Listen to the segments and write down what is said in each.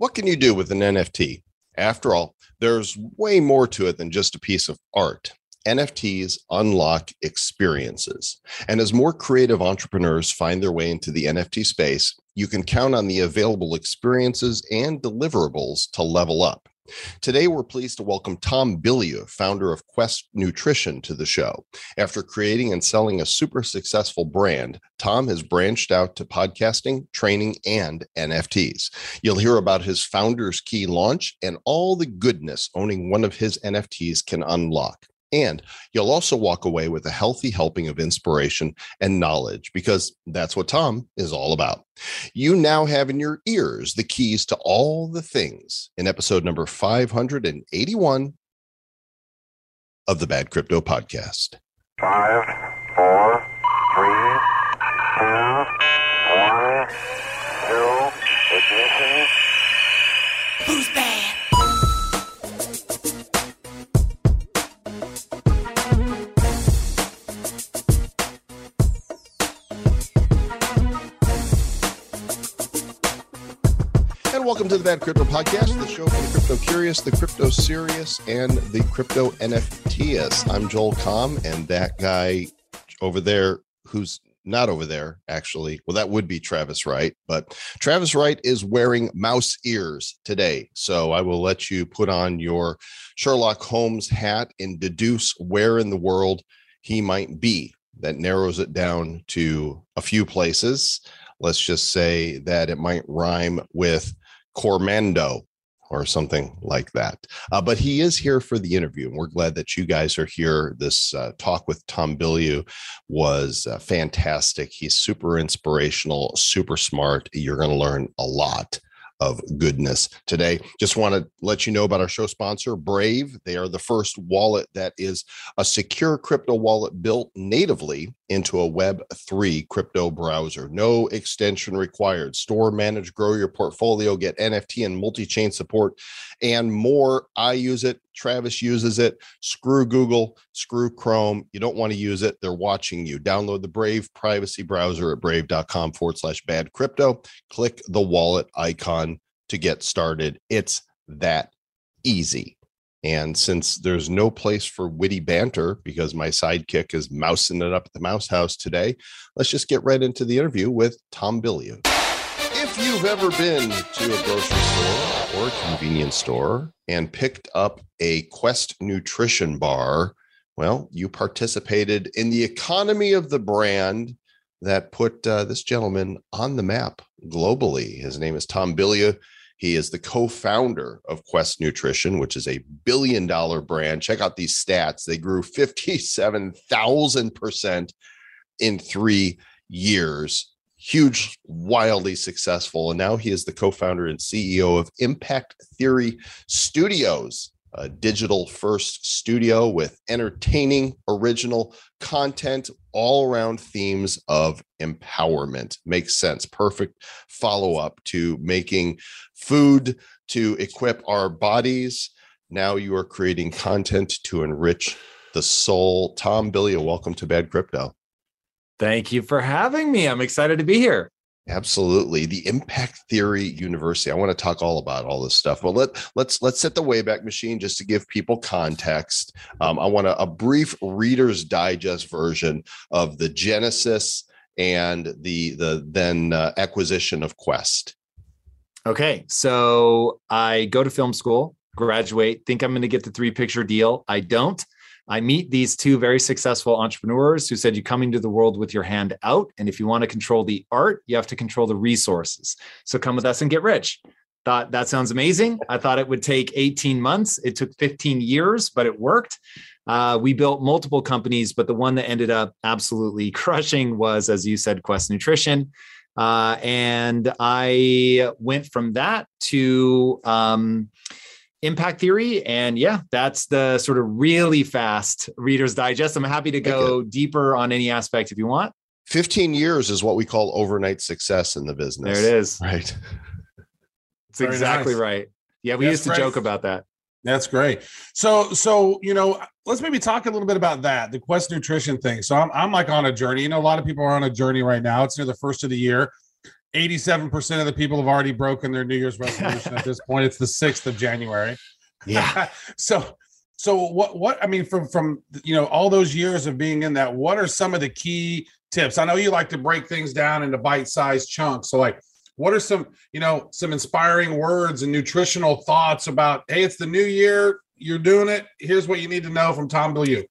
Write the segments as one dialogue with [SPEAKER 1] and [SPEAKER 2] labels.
[SPEAKER 1] What can you do with an NFT? After all, there's way more to it than just a piece of art. NFTs unlock experiences. And as more creative entrepreneurs find their way into the NFT space, you can count on the available experiences and deliverables to level up. Today, we're pleased to welcome Tom Bilyeu, founder of Quest Nutrition, to the show. After creating and selling a super successful brand, Tom has branched out to podcasting, training, and NFTs. You'll hear about his founder's key launch and all the goodness owning one of his NFTs can unlock. And you'll also walk away with a healthy helping of inspiration and knowledge because that's what Tom is all about. You now have in your ears the keys to all the things in episode number 581 of the Bad Crypto Podcast.
[SPEAKER 2] Five, four, three, two, one, zero, ignition.
[SPEAKER 3] Who's bad?
[SPEAKER 1] And welcome to the Bad Crypto Podcast, the show for the crypto curious, the crypto serious, and the crypto NFTists. I'm Joel Comm, and that guy over there who's not over there, actually. Well, that would be Travis Wright, but Travis Wright is wearing mouse ears today. So I will let you put on your Sherlock Holmes hat and deduce where in the world he might be. That narrows it down to a few places. Let's just say that it might rhyme with Cormando or something like that. Uh, but he is here for the interview, and we're glad that you guys are here. This uh, talk with Tom Bilyeu was uh, fantastic. He's super inspirational, super smart. You're going to learn a lot of goodness today. Just want to let you know about our show sponsor, Brave. They are the first wallet that is a secure crypto wallet built natively into a Web3 crypto browser. No extension required. Store, manage, grow your portfolio, get NFT and multi chain support, and more. I use it. Travis uses it. Screw Google, screw Chrome. You don't want to use it. They're watching you. Download the Brave privacy browser at brave.com forward slash bad crypto. Click the wallet icon to get started. It's that easy. And since there's no place for witty banter because my sidekick is mousing it up at the mouse house today, let's just get right into the interview with Tom Bilyeu. If you've ever been to a grocery store or convenience store and picked up a Quest nutrition bar, well, you participated in the economy of the brand that put uh, this gentleman on the map globally. His name is Tom Bilyeu. He is the co-founder of Quest Nutrition, which is a billion dollar brand. Check out these stats. They grew 57,000% in 3 years. Huge, wildly successful. And now he is the co-founder and CEO of Impact Theory Studios, a digital first studio with entertaining original content all around themes of empowerment. Makes sense. Perfect follow up to making food to equip our bodies. Now you are creating content to enrich the soul. Tom bilyeu welcome to bad crypto
[SPEAKER 4] Thank you for having me. I'm excited to be here.
[SPEAKER 1] Absolutely. The Impact Theory University. I want to talk all about all this stuff. But let let's let's set the Wayback Machine just to give people context. Um, I want a, a brief Reader's Digest version of the genesis and the the then uh, acquisition of Quest.
[SPEAKER 4] Okay, so I go to film school, graduate, think I'm going to get the three picture deal. I don't. I meet these two very successful entrepreneurs who said you come into the world with your hand out. And if you want to control the art, you have to control the resources. So come with us and get rich. Thought that sounds amazing. I thought it would take 18 months. It took 15 years, but it worked. Uh, we built multiple companies, but the one that ended up absolutely crushing was, as you said, Quest Nutrition. Uh, and I went from that to um, impact theory and yeah that's the sort of really fast readers digest i'm happy to go deeper on any aspect if you want
[SPEAKER 1] 15 years is what we call overnight success in the business.
[SPEAKER 4] there it is
[SPEAKER 1] Right.
[SPEAKER 4] it's
[SPEAKER 5] Very
[SPEAKER 4] exactly
[SPEAKER 5] nice.
[SPEAKER 4] right yeah we
[SPEAKER 5] That's
[SPEAKER 4] used to
[SPEAKER 5] great.
[SPEAKER 4] joke about that
[SPEAKER 5] That's great. So, so you know, let's maybe talk a little bit about that, the Quest Nutrition thing. So, I'm I'm like on a journey. You know, a lot of people are on a journey right now. It's near the first of the year. 87% of the people have already broken their New Year's resolution at this point. It's the 6th of January.
[SPEAKER 4] Yeah.
[SPEAKER 5] so so what what I mean from from you know all those years of being in that, what are some of the key tips? I know you like to break things down into bite-sized chunks. So like what are some, you know, some inspiring words and nutritional thoughts about hey, it's the new year, you're doing it. Here's what you need to know from Tom Bilyeu.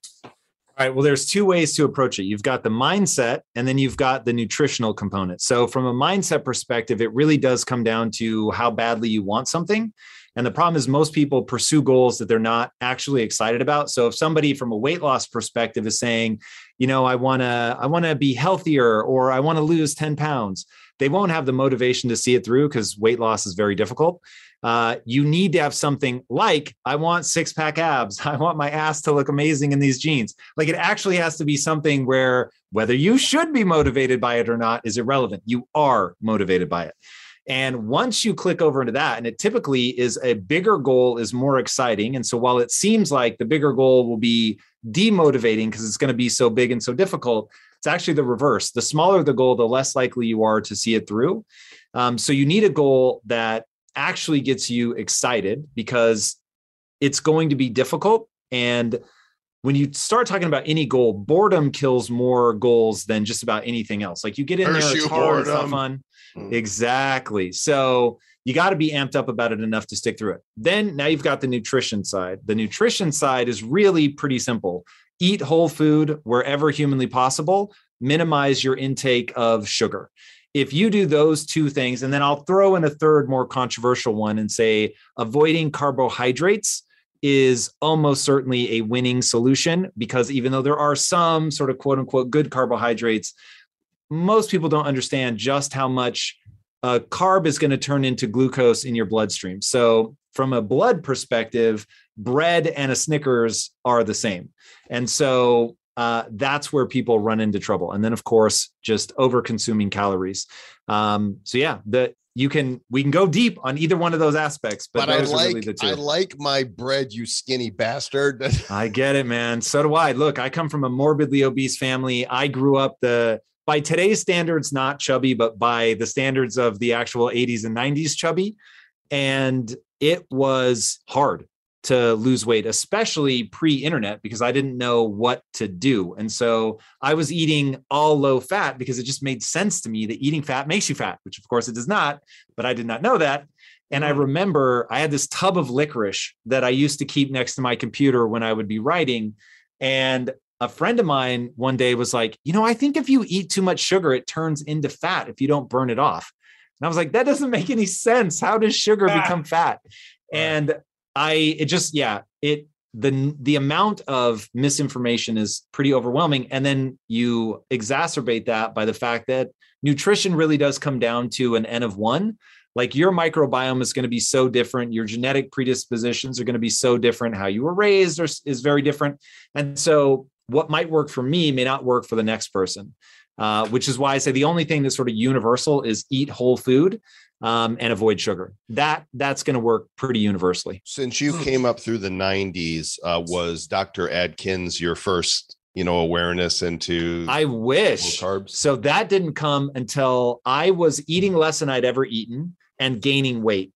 [SPEAKER 4] All right. Well, there's two ways to approach it. You've got the mindset and then you've got the nutritional component. So, from a mindset perspective, it really does come down to how badly you want something. And the problem is, most people pursue goals that they're not actually excited about. So, if somebody from a weight loss perspective is saying, you know, I want to, I want to be healthier or I want to lose 10 pounds, they won't have the motivation to see it through because weight loss is very difficult uh, you need to have something like I want six pack abs. I want my ass to look amazing in these jeans. Like it actually has to be something where whether you should be motivated by it or not is irrelevant. You are motivated by it. And once you click over into that, and it typically is a bigger goal is more exciting. And so while it seems like the bigger goal will be demotivating because it's going to be so big and so difficult, it's actually the reverse. The smaller the goal, the less likely you are to see it through. Um, so you need a goal that actually gets you excited because it's going to be difficult. And when you start talking about any goal, boredom kills more goals than just about anything else. Like you get in there, it's hard, it's not
[SPEAKER 1] boredom.
[SPEAKER 4] fun.
[SPEAKER 1] Mm.
[SPEAKER 4] Exactly. So you got to be amped up about it enough to stick through it. Then now you've got the nutrition side. The nutrition side is really pretty simple. Eat whole food wherever humanly possible, minimize your intake of sugar. If you do those two things, and then I'll throw in a third more controversial one and say avoiding carbohydrates is almost certainly a winning solution because even though there are some sort of quote unquote good carbohydrates, most people don't understand just how much a carb is going to turn into glucose in your bloodstream. So, from a blood perspective, bread and a Snickers are the same. And so, uh, that's where people run into trouble. And then, of course, just over consuming calories. Um, so, yeah, the you can we can go deep on either one of those aspects, but,
[SPEAKER 1] But, I like
[SPEAKER 4] really the two.
[SPEAKER 1] I like my bread, you skinny bastard.
[SPEAKER 4] I get it, man. So do I. Look, I come from a morbidly obese family. I grew up the by today's standards, not chubby, but by the standards of the actual 80s and 90s chubby. And it was hard to lose weight, especially pre-internet, because I didn't know what to do. And so I was eating all low fat because it just made sense to me that eating fat makes you fat, which of course it does not, but I did not know that. And I remember I had this tub of licorice that I used to keep next to my computer when I would be writing. And a friend of mine one day was like, You know, I think if you eat too much sugar, it turns into fat if you don't burn it off. And I was like, That doesn't make any sense. How does sugar
[SPEAKER 5] Ah.
[SPEAKER 4] become fat? And I, it just, yeah, it, the the amount of misinformation is pretty overwhelming. And then you exacerbate that by the fact that nutrition really does come down to an n of 1 like your microbiome is going to be so different. Your genetic predispositions are going to be so different. How you were raised is, very different. And so what might work for me may not work for the next person uh, which is why i say the only thing that's sort of universal is eat whole food um, and avoid sugar that that's going to work pretty universally
[SPEAKER 1] Since you came up through the 90s, uh, was Dr. Atkins your first, you know, awareness into
[SPEAKER 4] i wish
[SPEAKER 1] carbs?
[SPEAKER 4] So that didn't come until I was eating less than I'd ever eaten and gaining weight.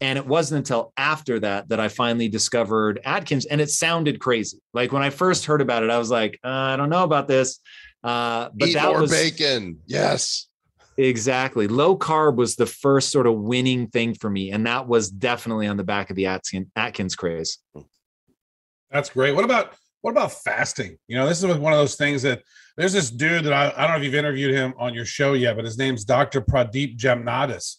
[SPEAKER 4] And it wasn't until after that that I finally discovered Atkins. And it sounded crazy. Like when I first heard about it, I was like, uh, I don't know about this. Uh, but
[SPEAKER 1] Eat
[SPEAKER 4] that
[SPEAKER 1] more
[SPEAKER 4] was
[SPEAKER 1] bacon. Yes.
[SPEAKER 4] Exactly low carb was the first sort of winning thing for me. And that was definitely on the back of the Atkins, Atkins craze.
[SPEAKER 5] That's great. What about what about fasting? You know, this is one of those things that there's this dude that I, I don't know if you've interviewed him on your show yet, but his name's Dr. Pradeep Jamnadas.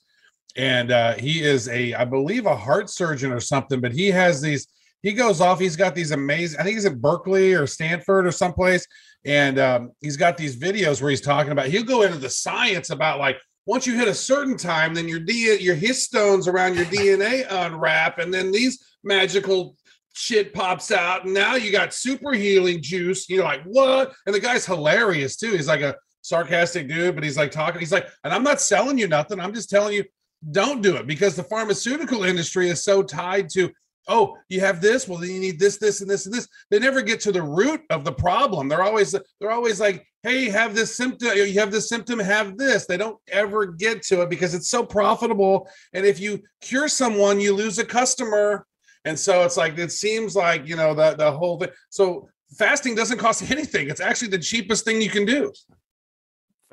[SPEAKER 5] And uh, he is a, I believe, a heart surgeon or something, but he has these, he goes off, he's got these amazing, I think he's at Berkeley or Stanford or someplace. And um, he's got these videos where he's talking about, he'll go into the science about like, once you hit a certain time, then your D, your histones around your DNA unwrap, and then these magical shit pops out, and now you got super healing juice. You're like, what? And the guy's hilarious too. He's like a sarcastic dude, but he's like talking. He's like, and I'm not selling you nothing. I'm just telling you, don't do it because the pharmaceutical industry is so tied to oh, you have this. Well, then you need this, this, and this, and this. They never get to the root of the problem. They're always they're always like, hey, have this symptom, you have this symptom, have this. They don't ever get to it because it's so profitable. And if you cure someone, you lose a customer. And so it's like it seems like you know the the whole thing. So fasting doesn't cost anything. It's actually the cheapest thing you can do.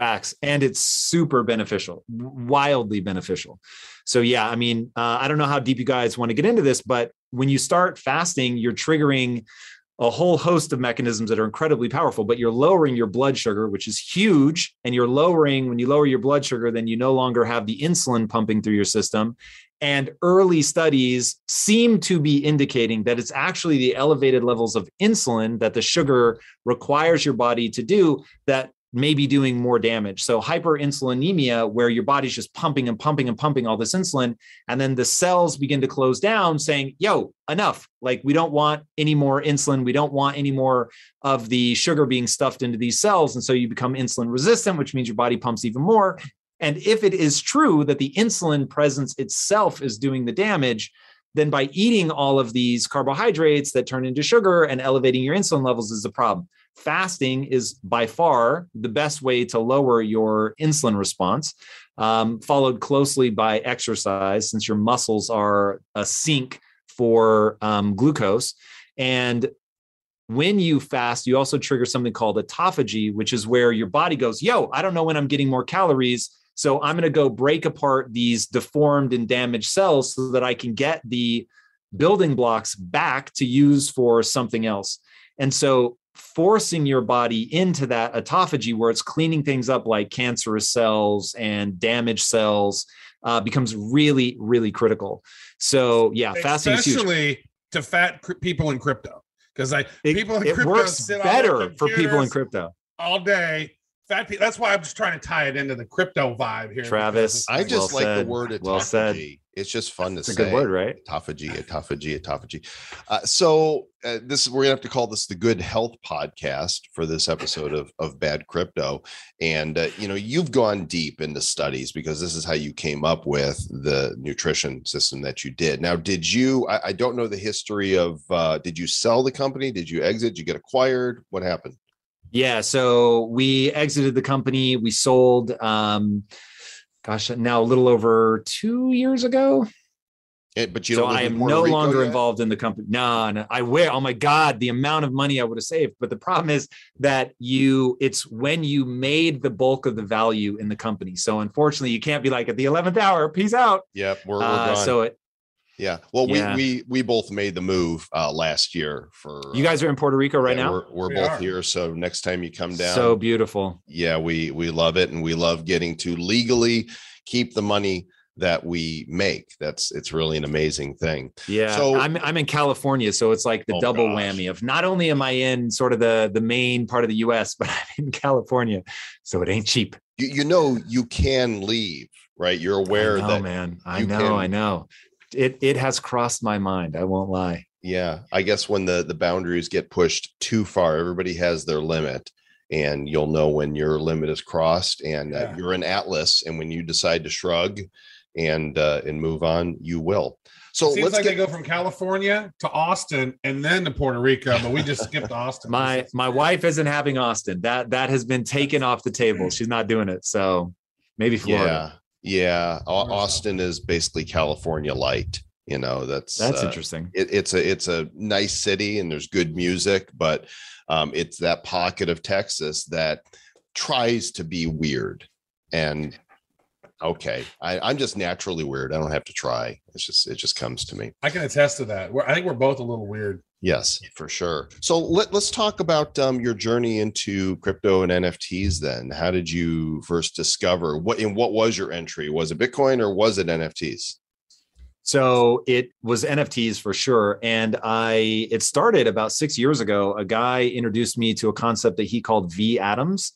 [SPEAKER 4] Facts. And it's super beneficial, wildly beneficial. So, yeah, I mean, uh, I don't know how deep you guys want to get into this, but when you start fasting, you're triggering a whole host of mechanisms that are incredibly powerful, but you're lowering your blood sugar, which is huge. And you're lowering, when you lower your blood sugar, then you no longer have the insulin pumping through your system. And early studies seem to be indicating that it's actually the elevated levels of insulin that the sugar requires your body to do that maybe doing more damage. So hyperinsulinemia, where your body's just pumping and pumping and pumping all this insulin, and then the cells begin to close down, saying, "Yo, enough! Like we don't want any more insulin. We don't want any more of the sugar being stuffed into these cells." And so you become insulin resistant, which means your body pumps even more. And if it is true that the insulin presence itself is doing the damage, then by eating all of these carbohydrates that turn into sugar and elevating your insulin levels is the problem fasting is by far the best way to lower your insulin response, um, followed closely by exercise, since your muscles are a sink for um, glucose. And when you fast, you also trigger something called autophagy, which is where your body goes, Yo, I don't know when I'm getting more calories. So I'm going to go break apart these deformed and damaged cells so that I can get the building blocks back to use for something else. And so forcing your body into that autophagy where it's cleaning things up like cancerous cells and damaged cells uh, becomes really really critical. So yeah fasting
[SPEAKER 5] especially to fat cr- people in crypto. Because like
[SPEAKER 4] it,
[SPEAKER 5] people in
[SPEAKER 4] it
[SPEAKER 5] crypto
[SPEAKER 4] works better for people in crypto.
[SPEAKER 5] all day fat people that's why i'm just trying to tie it into the crypto vibe here
[SPEAKER 4] travis
[SPEAKER 1] i just
[SPEAKER 4] well
[SPEAKER 1] like
[SPEAKER 4] said.
[SPEAKER 1] the word autophagy.
[SPEAKER 4] well said.
[SPEAKER 1] It's just fun
[SPEAKER 4] it's
[SPEAKER 1] to
[SPEAKER 4] a
[SPEAKER 1] say
[SPEAKER 4] good word right?
[SPEAKER 1] autophagy autophagy autophagy. Uh, so uh, this we're gonna have to call this the good health podcast for this episode of of bad crypto. And uh, you know you've gone deep into studies because this is how you came up with the nutrition system that you did. Now did you i, I don't know the history of uh, did you sell the company? Did you exit? Did you get acquired? What happened
[SPEAKER 4] yeah so we exited the company we sold um gosh now a little over two years ago
[SPEAKER 1] It- but you
[SPEAKER 4] so I am no
[SPEAKER 1] Rico
[SPEAKER 4] longer
[SPEAKER 1] yet?
[SPEAKER 4] involved in the company. No, no, I wear. Oh my God, the amount of money I would have saved. But the problem is that you, it's when you made the bulk of the value in the company. So unfortunately, you can't be like at the eleventh hour, peace out.
[SPEAKER 1] Yep, we're, we're
[SPEAKER 4] Uh, so it,
[SPEAKER 1] yeah, well,
[SPEAKER 4] Yeah.
[SPEAKER 1] we we we both made the move uh, last year for
[SPEAKER 4] you guys are in Puerto Rico right
[SPEAKER 1] yeah,
[SPEAKER 4] now.
[SPEAKER 1] We're, we're
[SPEAKER 5] We
[SPEAKER 1] both
[SPEAKER 5] are.
[SPEAKER 1] here, so next time you come down,
[SPEAKER 4] So beautiful.
[SPEAKER 1] yeah, we we love it, and we love getting to legally keep the money that we make. That's it's really an amazing thing.
[SPEAKER 4] Yeah,
[SPEAKER 1] So-
[SPEAKER 4] I'm I'm in California, so it's like the
[SPEAKER 1] Oh,
[SPEAKER 4] double
[SPEAKER 1] gosh.
[SPEAKER 4] whammy of not only am I in sort of the the main part of the U.S., but I'm in California, so it ain't cheap.
[SPEAKER 1] You you know you can leave, right? You're aware
[SPEAKER 4] I know,
[SPEAKER 1] that
[SPEAKER 4] man. I
[SPEAKER 1] you
[SPEAKER 4] know,
[SPEAKER 1] can-
[SPEAKER 4] I know. It it has crossed my mind. I won't lie.
[SPEAKER 1] yeah, I guess when the the boundaries get pushed too far, everybody has their limit. And you'll know when your limit is crossed, and uh, you're an atlas. And when you decide to shrug and uh, and move on, you will. So
[SPEAKER 5] Seems
[SPEAKER 1] let's
[SPEAKER 5] like
[SPEAKER 1] get
[SPEAKER 5] they go from California to Austin and then to Puerto Rico, but we just skipped Austin.
[SPEAKER 4] My my wife isn't having Austin. That that has been taken off the table. She's not doing it. So maybe Florida.
[SPEAKER 1] Yeah, yeah. Au-
[SPEAKER 5] Florida's
[SPEAKER 1] Austin is basically California light. You know, that's
[SPEAKER 4] That's
[SPEAKER 1] uh,
[SPEAKER 4] interesting.
[SPEAKER 1] It, it's a it's a nice city and there's good music, but um, it's that pocket of Texas that tries to be weird. And okay, I, I'm just naturally weird. I don't have to try. It's just it just comes to me.
[SPEAKER 5] I can attest to that. We're, I think we're both a little weird.
[SPEAKER 1] Yes, for sure. So let, let's talk about um, your journey into crypto and NFTs then. How did you first discover what and what was your entry? Was it Bitcoin or was it NFTs?
[SPEAKER 4] So it was NFTs for sure. And I it started about six years ago. A guy introduced me to a concept that he called V Atoms.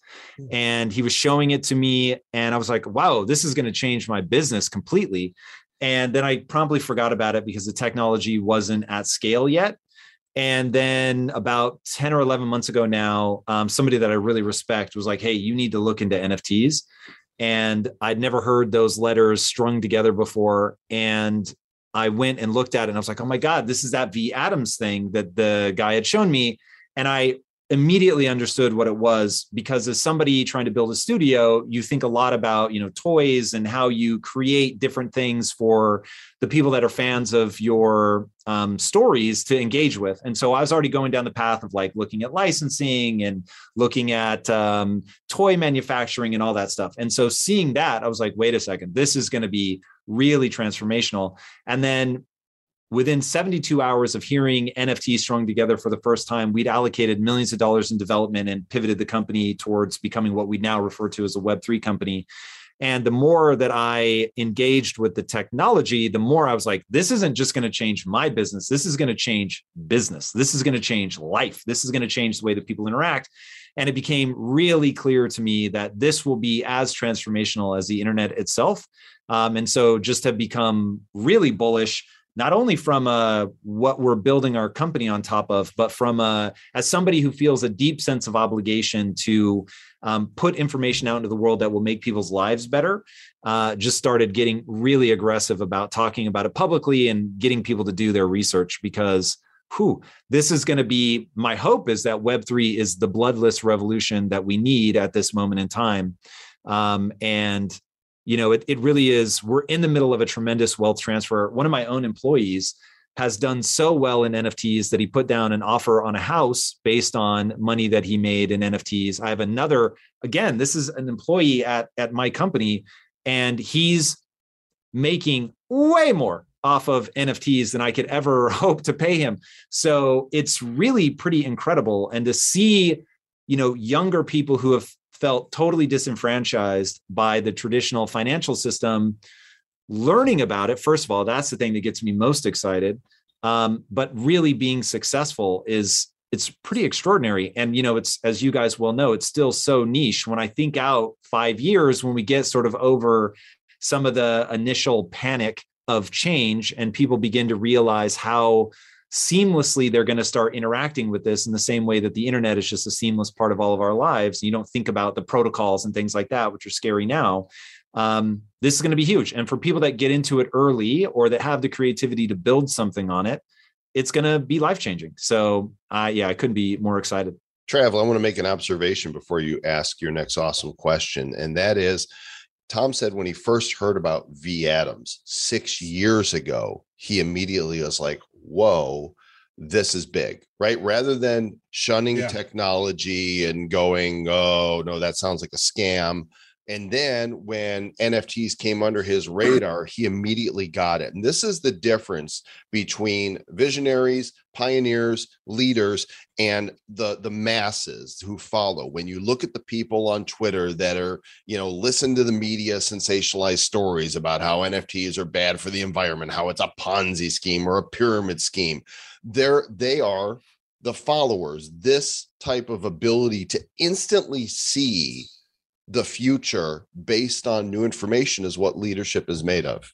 [SPEAKER 4] And he was showing it to me. And I was like, wow, this is going to change my business completely. And then I promptly forgot about it because the technology wasn't at scale yet. And then about 10 or 11 months ago now, um, somebody that I really respect was like, hey, you need to look into NFTs. And I'd never heard those letters strung together before. And I went and looked at it and I was like, oh my God, this is that V Atoms thing that the guy had shown me. And I immediately understood what it was because as somebody trying to build a studio you think a lot about you know toys and how you create different things for the people that are fans of your um, stories to engage with. And so i was already going down the path of like looking at licensing and looking at um, toy manufacturing and all that stuff. And so seeing that i was like wait a second. This is going to be really transformational. And then within 72 hours of hearing NFT strung together for the first time, we'd allocated millions of dollars in development and pivoted the company towards becoming what we now refer to as a Web3 company. And the more that I engaged with the technology, the more I was like, this isn't just going to change my business. This is going to change business. This is going to change life. This is going to change the way that people interact. And it became really clear to me that this will be as transformational as the internet itself. Um, and so just have become really bullish not only from uh, what we're building our company on top of, but from uh, as somebody who feels a deep sense of obligation to um, put information out into the world that will make people's lives better. Uh, just started getting really aggressive about talking about it publicly and getting people to do their research because whew, this is going to be my hope is that Web3 is the bloodless revolution that we need at this moment in time. Um, and you know, it, it really is, we're in the middle of a tremendous wealth transfer. One of my own employees has done so well in NFTs that he put down an offer on a house based on money that he made in NFTs. I have another, again, this is an employee at, at my company, and he's making way more off of NFTs than I could ever hope to pay him. So it's really pretty incredible. And to see, you know, younger people who have felt totally disenfranchised by the traditional financial system. Learning about it first of all that's the thing that gets me most excited. Um, but really being successful is it's pretty extraordinary. And you know it's as you guys well know it's still so niche. When i think out five years when we get sort of over some of the initial panic of change and people begin to realize how seamlessly they're going to start interacting with this in the same way that the internet is just a seamless part of all of our lives. You don't think about the protocols and things like that, which are scary now. Um, this is going to be huge. And for people that get into it early or that have the creativity to build something on it, it's going to be life changing. So, uh, yeah, I couldn't be more excited.
[SPEAKER 1] Travis, I want to make an observation before you ask your next awesome question. And that is Tom said when he first heard about V Atoms six years ago, he immediately was like, whoa, this is big, right? Rather than shunning yeah. technology and going, oh, no, that sounds like a scam. And then when NFTs came under his radar, he immediately got it. And this is the difference between visionaries, pioneers, leaders, and the the masses who follow. When you look at the people on Twitter that are, you know, listen to the media sensationalized stories about how NFTs are bad for the environment, how it's a Ponzi scheme or a pyramid scheme, they're they are the followers. This type of ability to instantly see the future based on new information is what leadership is made of.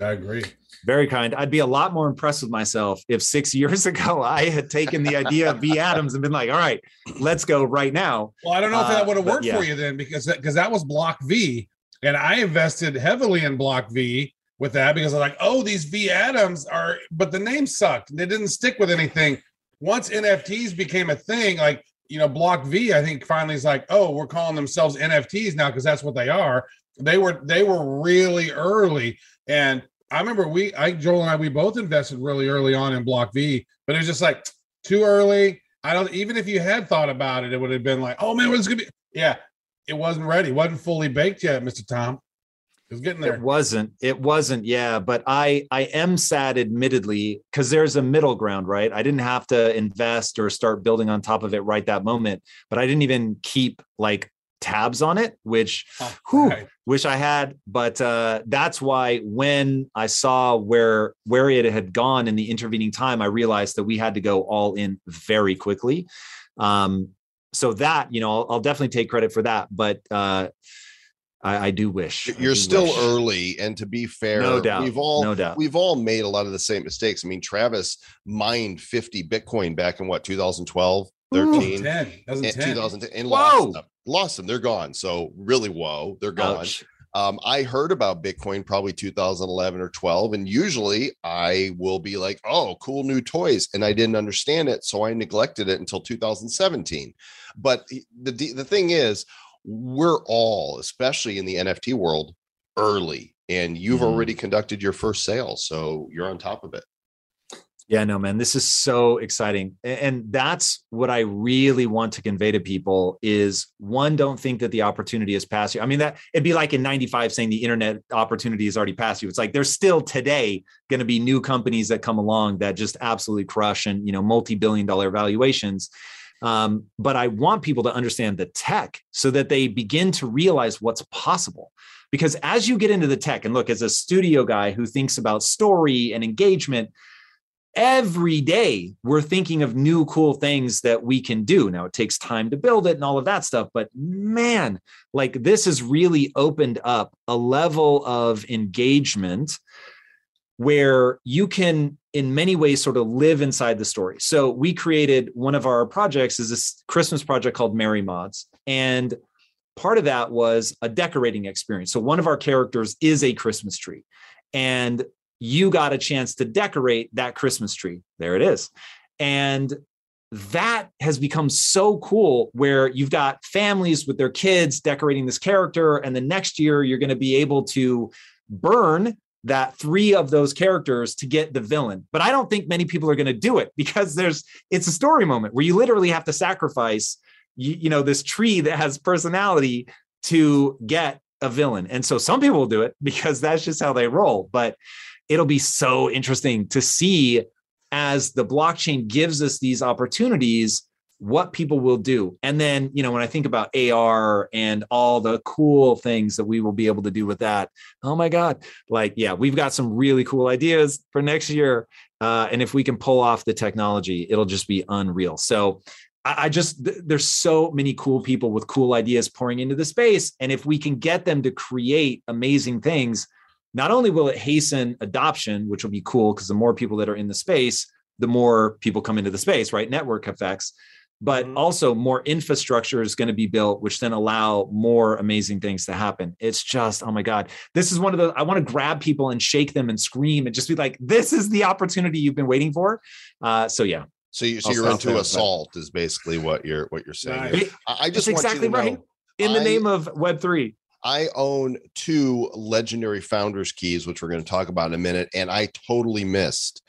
[SPEAKER 5] I agree.
[SPEAKER 4] Very kind. I'd be a lot more impressed with myself if six years ago I had taken the idea of V Atoms and been like, all right, let's go right now.
[SPEAKER 5] Well, I don't know if that would have uh, worked yeah. for you then because because that was Block V. And I invested heavily in Block V with that because I was like, oh, these V Atoms are, but the name sucked. They didn't stick with anything. Once NFTs became a thing, like you know, Block V, I think finally is like, oh, we're calling themselves NFTs now because that's what they are. They were they were really early, and I remember we, I Joel and I, we both invested really early on in Block V, but it was just like too early. I don't even if you had thought about it, it would have been like, oh man, what's gonna be? Yeah, it wasn't ready, wasn't fully baked yet, Mister Tom. Getting there.
[SPEAKER 4] It wasn't. It wasn't. Yeah, but I I am sad, admittedly, because there's a middle ground, right? I didn't have to invest or start building on top of it right that moment, but I didn't even keep like tabs on it, which oh, whew, right. wish I had. But uh, that's why when I saw where where it had gone in the intervening time, I realized that we had to go all in very quickly. Um, so that you know, I'll, I'll definitely take credit for that. But uh, I, I do wish
[SPEAKER 1] you're
[SPEAKER 4] do
[SPEAKER 1] still
[SPEAKER 4] wish.
[SPEAKER 1] early. And to be fair,
[SPEAKER 4] no doubt,
[SPEAKER 1] we've all
[SPEAKER 4] no doubt.
[SPEAKER 1] we've all made a lot of the same mistakes. I mean, Travis mined 50 Bitcoin back in what 2012, 13,
[SPEAKER 5] 10, 2010.
[SPEAKER 1] 2010 and lost them. Lost them. They're gone. So really, whoa, they're gone. um, I heard about Bitcoin probably 2011 or 12, and usually I will be like, "Oh, cool new toys," and I didn't understand it, so I neglected it until 2017. But the the thing is, we're all, especially in the NFT world, early, and you've
[SPEAKER 4] Mhm.
[SPEAKER 1] already conducted your first sale, so you're on top of it.
[SPEAKER 4] Yeah, no, man, this is so exciting. And that's what I really want to convey to people is one, don't think that the opportunity has passed you. I mean, that it'd be like in 95 saying the internet opportunity has already passed you. It's like there's still today going to be new companies that come along that just absolutely crush and, you know, multi-billion dollar valuations. Um, but I want people to understand the tech so that they begin to realize what's possible. Because as you get into the tech, and look, as a studio guy who thinks about story and engagement, every day we're thinking of new cool things that we can do. Now it takes time to build it and all of that stuff, but man, like this has really opened up a level of engagement where you can in many ways sort of live inside the story. So we created one of our projects is this Christmas project called Merry Mods and part of that was a decorating experience. So one of our characters is a Christmas tree and you got a chance to decorate that Christmas tree. There it is. And that has become so cool where you've got families with their kids decorating this character. And the next year, you're going to be able to burn that three of those characters to get the villain. But I don't think many people are going to do it because there's it's a story moment where you literally have to sacrifice you, you know this tree that has personality to get a villain. And so some people will do it because that's just how they roll. But it'll be so interesting to see as the blockchain gives us these opportunities what people will do and then you know when i think about ar and all the cool things that we will be able to do with that oh my god like yeah we've got some really cool ideas for next year uh, and if we can pull off the technology it'll just be unreal so I, I just th- there's so many cool people with cool ideas pouring into the space and if we can get them to create amazing things not only will it hasten adoption, which will be cool because the more people that are in the space, the more people come into the space, right? Network effects. But
[SPEAKER 5] Mhm.
[SPEAKER 4] also more infrastructure is going to be built, which then allow more amazing things to happen. It's just, oh my God. This is one of the I want to grab people and shake them and scream and just be like, this is the opportunity you've been waiting for. Uh, so yeah.
[SPEAKER 1] So, you, so
[SPEAKER 4] I'll
[SPEAKER 1] you're into
[SPEAKER 4] there, but-
[SPEAKER 1] assault is basically what you're what you're saying.
[SPEAKER 5] Nice.
[SPEAKER 1] here. I, I just want
[SPEAKER 4] exactly
[SPEAKER 1] you to know,
[SPEAKER 4] right. In the
[SPEAKER 1] I-
[SPEAKER 4] name of Web3.
[SPEAKER 1] I own two legendary founders keys, which we're going to talk about in a minute, and I totally missed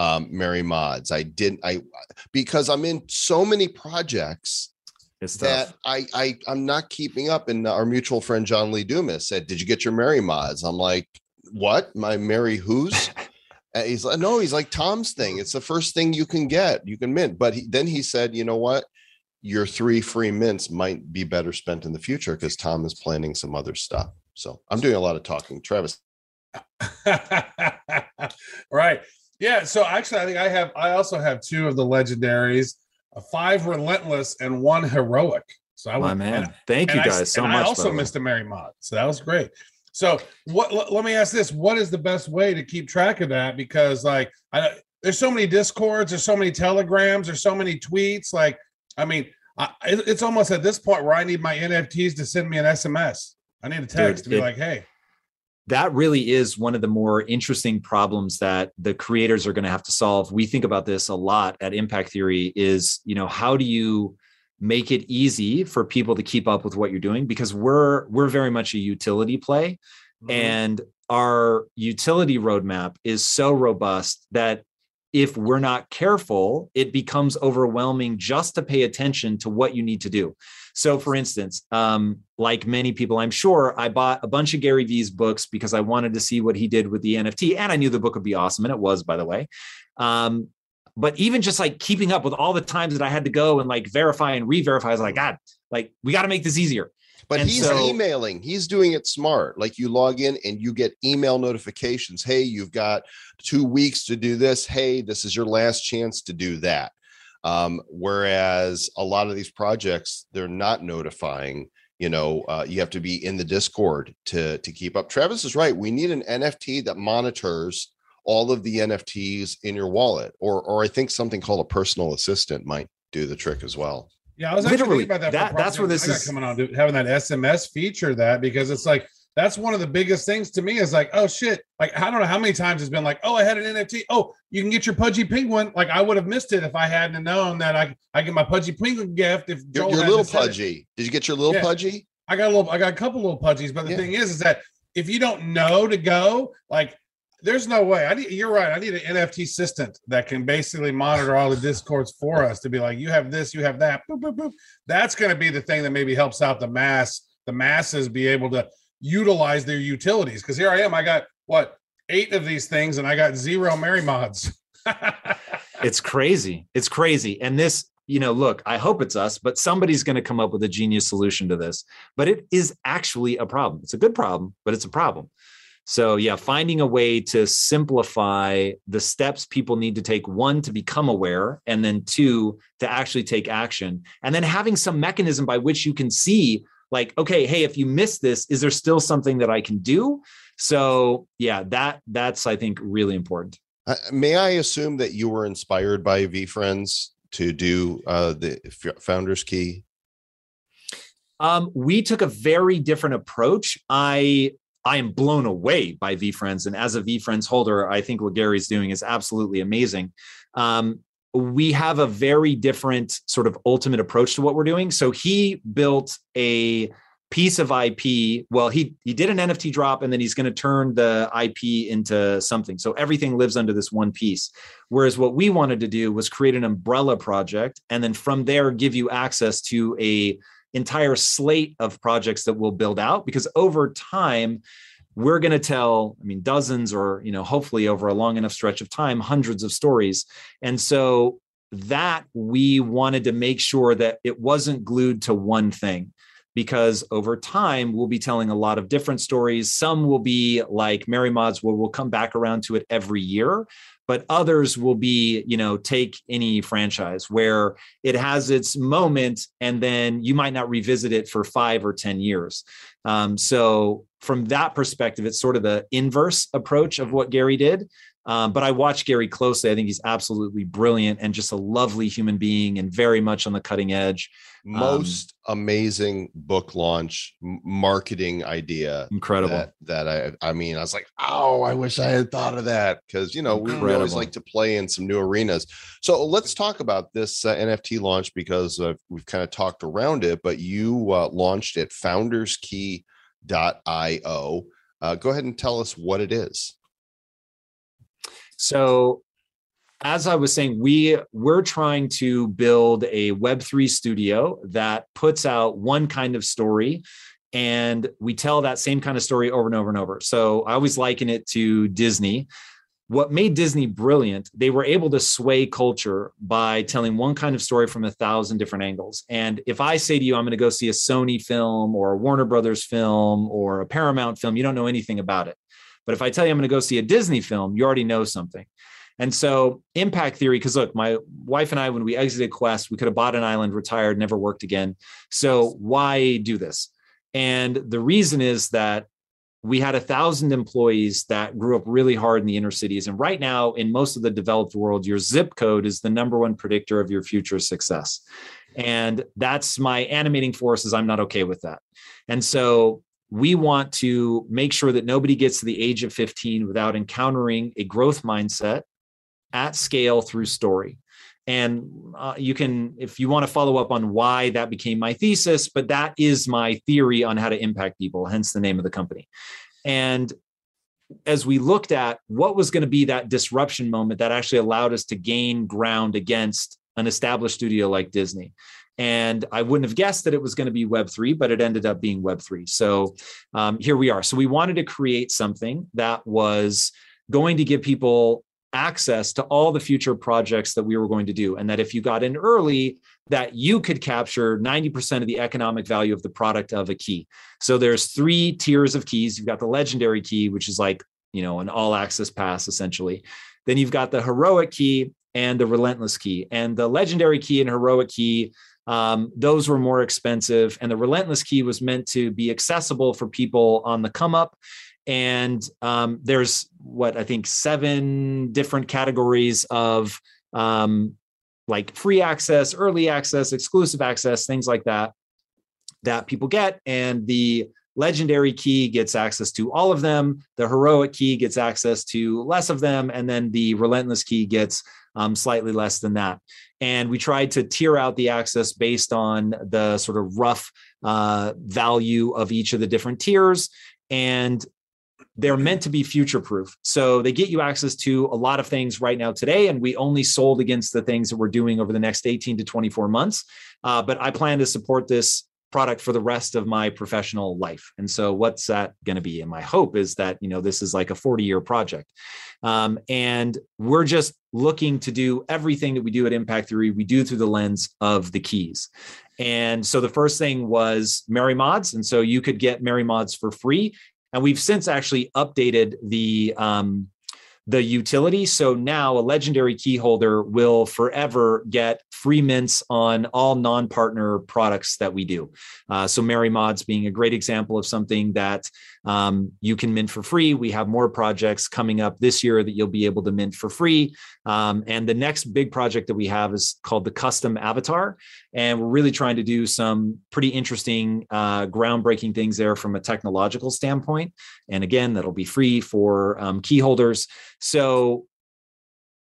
[SPEAKER 1] um, Merry Mods. I didn't. I because I'm in so many projects that. I, I I'm not keeping up. And our mutual friend John Lee Dumas said, "Did you get your Merry Mods?" I'm like, "What? My Mary who's?" And he's like, "No." He's like, "Tom's thing. It's the first thing you can get. You can mint." But he, then he said, "You know what?" Your three free mints might be better spent in the future because Tom is planning some other stuff. So I'm doing a lot of talking. Travis,
[SPEAKER 5] right. Yeah. So actually, I think I have. I also have two of the legendaries, uh, five relentless and one heroic. So I
[SPEAKER 4] My
[SPEAKER 5] went-
[SPEAKER 4] man.
[SPEAKER 5] and-
[SPEAKER 4] Thank you
[SPEAKER 5] and I-
[SPEAKER 4] guys so
[SPEAKER 5] and
[SPEAKER 4] much.
[SPEAKER 5] I also missed a Merry Mod, so that was great. So what? Let, let me ask this: What is the best way to keep track of that? Because like, I, there's so many discords, there's so many telegrams, there's so many tweets. Like, I mean, I, it's almost at this point where I need my NFTs to send me an SMS. I need a text to be
[SPEAKER 4] it-
[SPEAKER 5] like, hey,
[SPEAKER 4] that really is one of the more interesting problems that the creators are going to have to solve. We think about this a lot at Impact Theory is, you know, how do you make it easy for people to keep up with what you're doing because we're we're very much a utility play
[SPEAKER 5] Mm-hmm.
[SPEAKER 4] and our utility roadmap is so robust that if we're not careful, it becomes overwhelming just to pay attention to what you need to do. So, for instance, um, like many people, I'm sure I bought a bunch of Gary Vee's books because I wanted to see what he did with the NFT, and I knew the book would be awesome, and it was, by the way. Um, but even just like keeping up with all the times that I had to go and like verify and re-verify, I was like, God, like we got to make this easier.
[SPEAKER 1] But
[SPEAKER 4] And
[SPEAKER 1] he's
[SPEAKER 4] so-
[SPEAKER 1] emailing. He's doing it smart. Like you log in and you get email notifications. Hey, you've got two weeks to do this. Hey, this is your last chance to do that. Um, whereas a lot of these projects, they're not notifying. You know, uh, you have to be in the Discord to to keep up. Travis is right. We need an NFT that monitors all of the NFTs in your wallet, or or I think something called a personal assistant might do the trick as well.
[SPEAKER 5] Yeah, I was actually
[SPEAKER 4] Literally,
[SPEAKER 5] thinking about that.
[SPEAKER 4] that- that's where this
[SPEAKER 5] I got
[SPEAKER 4] is-
[SPEAKER 5] coming on, dude, having that SMS feature that because it's like that's one of the biggest things to me is like, oh shit. Like, I don't know how many times it's been like, oh, I had an NFT. Oh, you can get your Pudgy Penguin. Like, I would have missed it if I hadn't known that I, I get my Pudgy Penguin gift. If
[SPEAKER 1] Your,
[SPEAKER 5] Joel
[SPEAKER 1] your
[SPEAKER 5] hadn't
[SPEAKER 1] little
[SPEAKER 5] said it.
[SPEAKER 1] pudgy. Did you get your little
[SPEAKER 5] Yeah.
[SPEAKER 1] pudgy?
[SPEAKER 5] I got a little, I got a couple little pudgies, but the
[SPEAKER 1] Yeah.
[SPEAKER 5] thing is, is that if you don't know to go, like, there's no way. I need. You're right. I need an NFT assistant that can basically monitor all the discords for us to be like, you have this, you have that. Boop, boop, boop. That's going to be the thing that maybe helps out the mass, the masses be able to utilize their utilities. Because here I am. I got what eight of these things, and I got zero Merry Mods.
[SPEAKER 4] it's crazy. It's crazy. And this, you know, look, I hope it's us, but somebody's going to come up with a genius solution to this. But it is actually a problem. It's a good problem, but it's a problem. So, yeah, finding a way to simplify the steps people need to take one, to become aware, and then two, to actually take action. And then having some mechanism by which you can see, like, okay, hey, if you miss this, is there still something that I can do? So, yeah, that that's I think really important.
[SPEAKER 1] Uh, may I assume that you were inspired by VeeFriends to do uh, the Founders Key?
[SPEAKER 4] Um, we took a very different approach. I I am blown away by VeeFriends, and as a VeeFriends holder, I think what Gary's doing is absolutely amazing. Um, we have a very different sort of ultimate approach to what we're doing. So he built a piece of IP. Well, he he did an NFT drop, and then he's going to turn the IP into something. So everything lives under this one piece. Whereas what we wanted to do was create an umbrella project, and then from there give you access to a entire slate of projects that we'll build out because over time we're going to tell i mean dozens or you know hopefully over a long enough stretch of time hundreds of stories. And so that we wanted to make sure that it wasn't glued to one thing because over time we'll be telling a lot of different stories. Some will be like Merry Mods where we'll come back around to it every year but others will be you know take any franchise where it has its moment and then you might not revisit it for five or ten years. Um, so from that perspective it's sort of the inverse approach of what gary did um, but i watch gary closely i think he's absolutely brilliant and just a lovely human being and very much on the cutting edge
[SPEAKER 1] Most amazing book launch marketing idea.
[SPEAKER 4] incredible
[SPEAKER 1] That, that I I mean I was like oh I wish I had thought of that because you know we, we always like to play in some new arenas. So let's talk about this uh, NFT launch because uh, we've kind of talked around it, but you uh, launched at founderskey.io. Uh, go ahead and tell us what it is.
[SPEAKER 4] So as I was saying, we we're trying to build a Web3 studio that puts out one kind of story and we tell that same kind of story over and over and over. So I always liken it to Disney. What made Disney brilliant, they were able to sway culture by telling one kind of story from a thousand different angles. And if I say to you, I'm going to go see a Sony film or a Warner Brothers film or a Paramount film, you don't know anything about it. But if I tell you I'm going to go see a Disney film, you already know something. And so, impact theory, because look, my wife and I, when we exited Quest, we could have bought an island, retired, never worked again. So, why do this? And the reason is that we had a thousand employees that grew up really hard in the inner cities. And right now, in most of the developed world, your zip code is the number one predictor of your future success. And that's my animating force is I'm not okay with that. And so we want to make sure that nobody gets to the age of 15 without encountering a growth mindset at scale through story. And uh, you can, if you want to follow up on why that became my thesis, but that is my theory on how to impact people, hence the name of the company. And as we looked at what was going to be that disruption moment that actually allowed us to gain ground against an established studio like Disney. And I wouldn't have guessed that it was going to be Web3, but it ended up being Web3. So um, here we are. So we wanted to create something that was going to give people access to all the future projects that we were going to do and that if you got in early that you could capture 90% of the economic value of the product of a key so there's three tiers of keys you've got the legendary key which is like you know an all access pass essentially then you've got the heroic key and the relentless key and the legendary key and heroic key um, those were more expensive and the relentless key was meant to be accessible for people on the come up and um, there's what I think seven different categories of um, like free access, early access, exclusive access, things like that that people get. And the legendary key gets access to all of them. The heroic key gets access to less of them. And then the relentless key gets um, slightly less than that. And we tried to tier out the access based on the sort of rough uh, value of each of the different tiers. And they're meant to be future proof. So they get you access to a lot of things right now today. And we only sold against the things that we're doing over the next 18 to 24 months. Uh, but I plan to support this product for the rest of my professional life. And so what's that going to be? And my hope is that, you know, this is like a 40 year project. Um, and we're just looking to do everything that we do at Impact Theory we do through the lens of the keys. And so the first thing was Merry Mods. And so you could get Merry Mods for free. And we've since actually updated the um, the utility. So now a legendary key holder will forever get free mints on all non-partner products that we do. Uh, so Merry Mods being a great example of something that um, you can mint for free. We have more projects coming up this year that you'll be able to mint for free. Um, and the next big project that we have is called the custom avatar. And we're really trying to do some pretty interesting, uh, groundbreaking things there from a technological standpoint. And again, that'll be free for um, key holders. So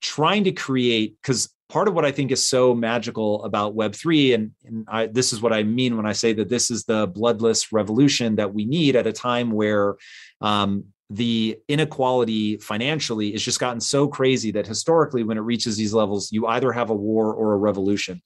[SPEAKER 4] trying to create, because part of what I think is so magical about Web3, and, and I, this is what I mean when I say that this is the bloodless revolution that we need at a time where um, the inequality financially has just gotten so crazy that historically, when it reaches these levels, you either have a war or a revolution.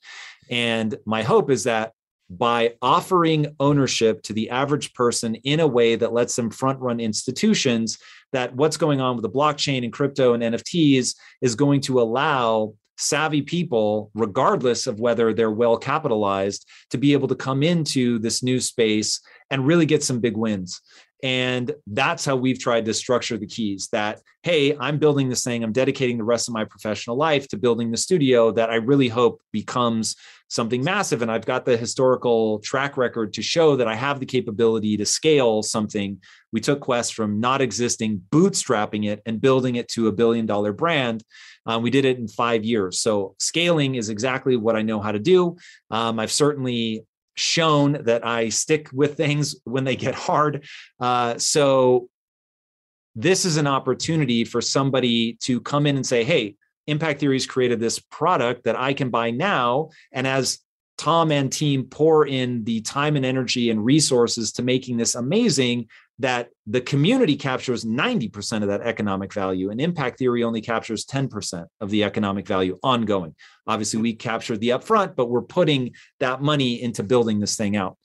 [SPEAKER 4] And my hope is that by offering ownership to the average person in a way that lets them front run institutions, that what's going on with the blockchain and crypto and NFTs is going to allow savvy people, regardless of whether they're well capitalized, to be able to come into this new space and really get some big wins. And that's how we've tried to structure the keys that, hey, I'm building this thing, I'm dedicating the rest of my professional life to building the studio that I really hope becomes something massive. And I've got the historical track record to show that I have the capability to scale something. We took Quest from not existing, bootstrapping it, and building it to a billion dollar brand. Um, we did it in five years. So scaling is exactly what I know how to do. Um, I've certainly shown that I stick with things when they get hard. Uh, so this is an opportunity for somebody to come in and say, hey, Impact Theory's created this product that I can buy now. And as Tom and team pour in the time and energy and resources to making this amazing, that the community captures 90% of that economic value and impact theory only captures 10% of the economic value ongoing. Obviously we captured the upfront but we're putting that money into building this thing out.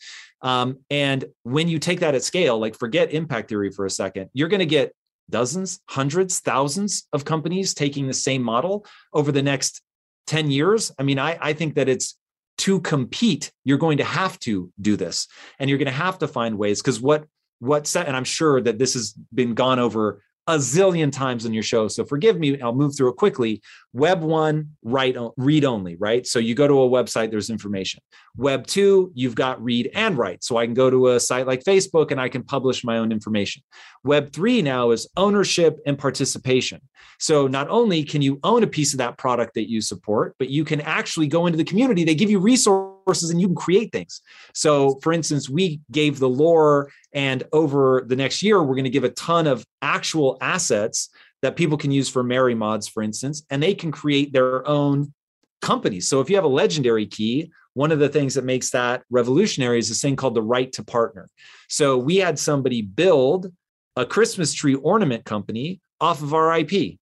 [SPEAKER 4] Um, and when you take that at scale like forget impact theory for a second. You're going to get dozens hundreds thousands of companies taking the same model over the next 10 years. I mean i, I think that it's to compete you're going to have to do this and you're going to have to find ways because what what set, and I'm sure that this has been gone over a zillion times on your show. So forgive me, I'll move through it quickly. Web one, write, read only, right? So you go to a website, there's information. Web two, you've got read and write. So I can go to a site like Facebook and I can publish my own information. Web three now is ownership and participation. So not only can you own a piece of that product that you support, but you can actually go into the community. They give you resources and you can create things. So for instance, we gave the lore and over the next year, we're going to give a ton of actual assets that people can use for Merry Mods, for instance, and they can create their own companies. So if you have a legendary key, one of the things that makes that revolutionary is this thing called the right to partner. So we had somebody build a Christmas tree ornament company off of our IP.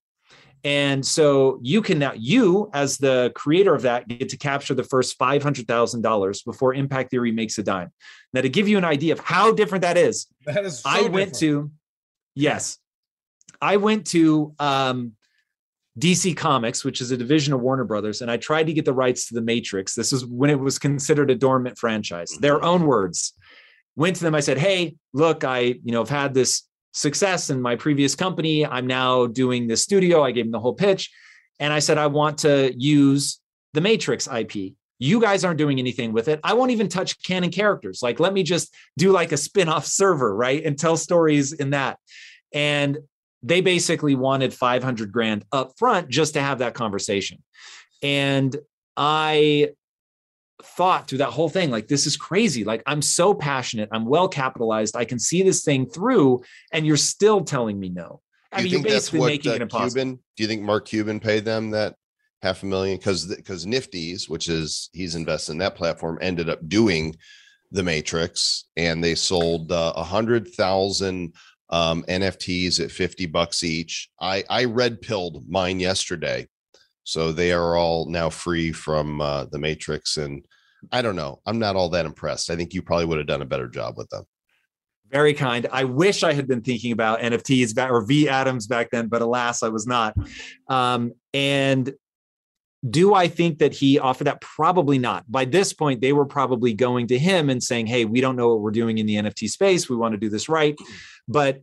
[SPEAKER 4] And so you can now, you as the creator of that, get to capture the first $500,000 before Impact Theory makes a dime. Now, to give you an idea of how different that is,
[SPEAKER 5] That is so
[SPEAKER 4] I went
[SPEAKER 5] different.
[SPEAKER 4] to, yes, I went to um, DC Comics, which is a division of Warner Brothers, and I tried to get the rights to the Matrix. This is when it was considered a dormant franchise. Their own words. Went to them. I said, "Hey, look, I you know have had this success in my previous company. I'm now doing this studio. I gave them the whole pitch, and I said I want to use the Matrix IP." You guys aren't doing anything with it. I won't even touch canon characters. Like, let me just do like a spin off server, right? And tell stories in that. And they basically wanted 500 grand up front just to have that conversation and i thought through that whole thing like this is crazy like i'm so passionate i'm well capitalized i can see this thing through and you're still telling me no i
[SPEAKER 1] Do
[SPEAKER 4] mean
[SPEAKER 1] you
[SPEAKER 4] you're
[SPEAKER 1] think that's
[SPEAKER 4] basically
[SPEAKER 1] what
[SPEAKER 4] making
[SPEAKER 1] uh,
[SPEAKER 4] it impossible
[SPEAKER 1] Cuban? Do you think Mark Cuban paid them that half a million? Because because Nifty's, which is he's invested in that platform, ended up doing the Matrix, and they sold uh, a hundred thousand um, NFTs at fifty bucks each. I I red pilled mine yesterday, so they are all now free from uh, the Matrix, and I don't know. I'm not all that impressed. I think you probably would have done a better job with them.
[SPEAKER 4] very kind i wish i had been thinking about nfts back or V Atoms back then but alas i was not um, and do I think that he offered that? Probably not. By this point, they were probably going to him and saying, Hey, we don't know what we're doing in the NFT space. We want to do this right. But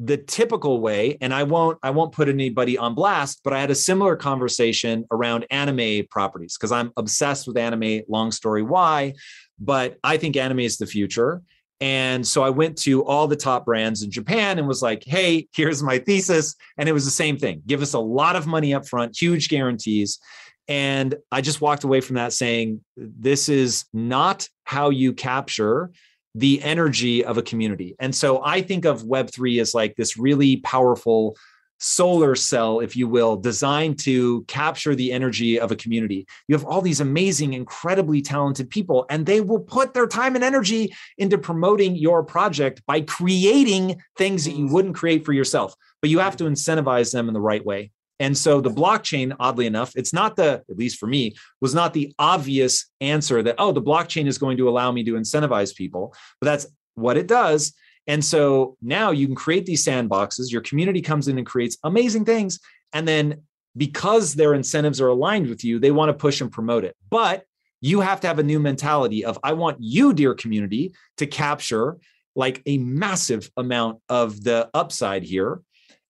[SPEAKER 4] the typical way, and I won't, I won't put anybody on blast, but I had a similar conversation around anime properties because I'm obsessed with anime, long story why, but I think anime is the future. And so I went to all the top brands in Japan and was like, hey, here's my thesis. And it was the same thing give us a lot of money up front, huge guarantees. And I just walked away from that saying, this is not how you capture the energy of a community. And so I think of Web3 as like this really powerful solar cell, if you will, designed to capture the energy of a community. You have all these amazing, incredibly talented people, and they will put their time and energy into promoting your project by creating things that you wouldn't create for yourself. But you have to incentivize them in the right way. And so the blockchain, oddly enough, it's not the, at least for me, was not the obvious answer that, oh, the blockchain is going to allow me to incentivize people. But that's what it does. And so now you can create these sandboxes. Your community comes in and creates amazing things. And then because their incentives are aligned with you, they want to push and promote it. But you have to have a new mentality of, I want you, dear community, to capture like a massive amount of the upside here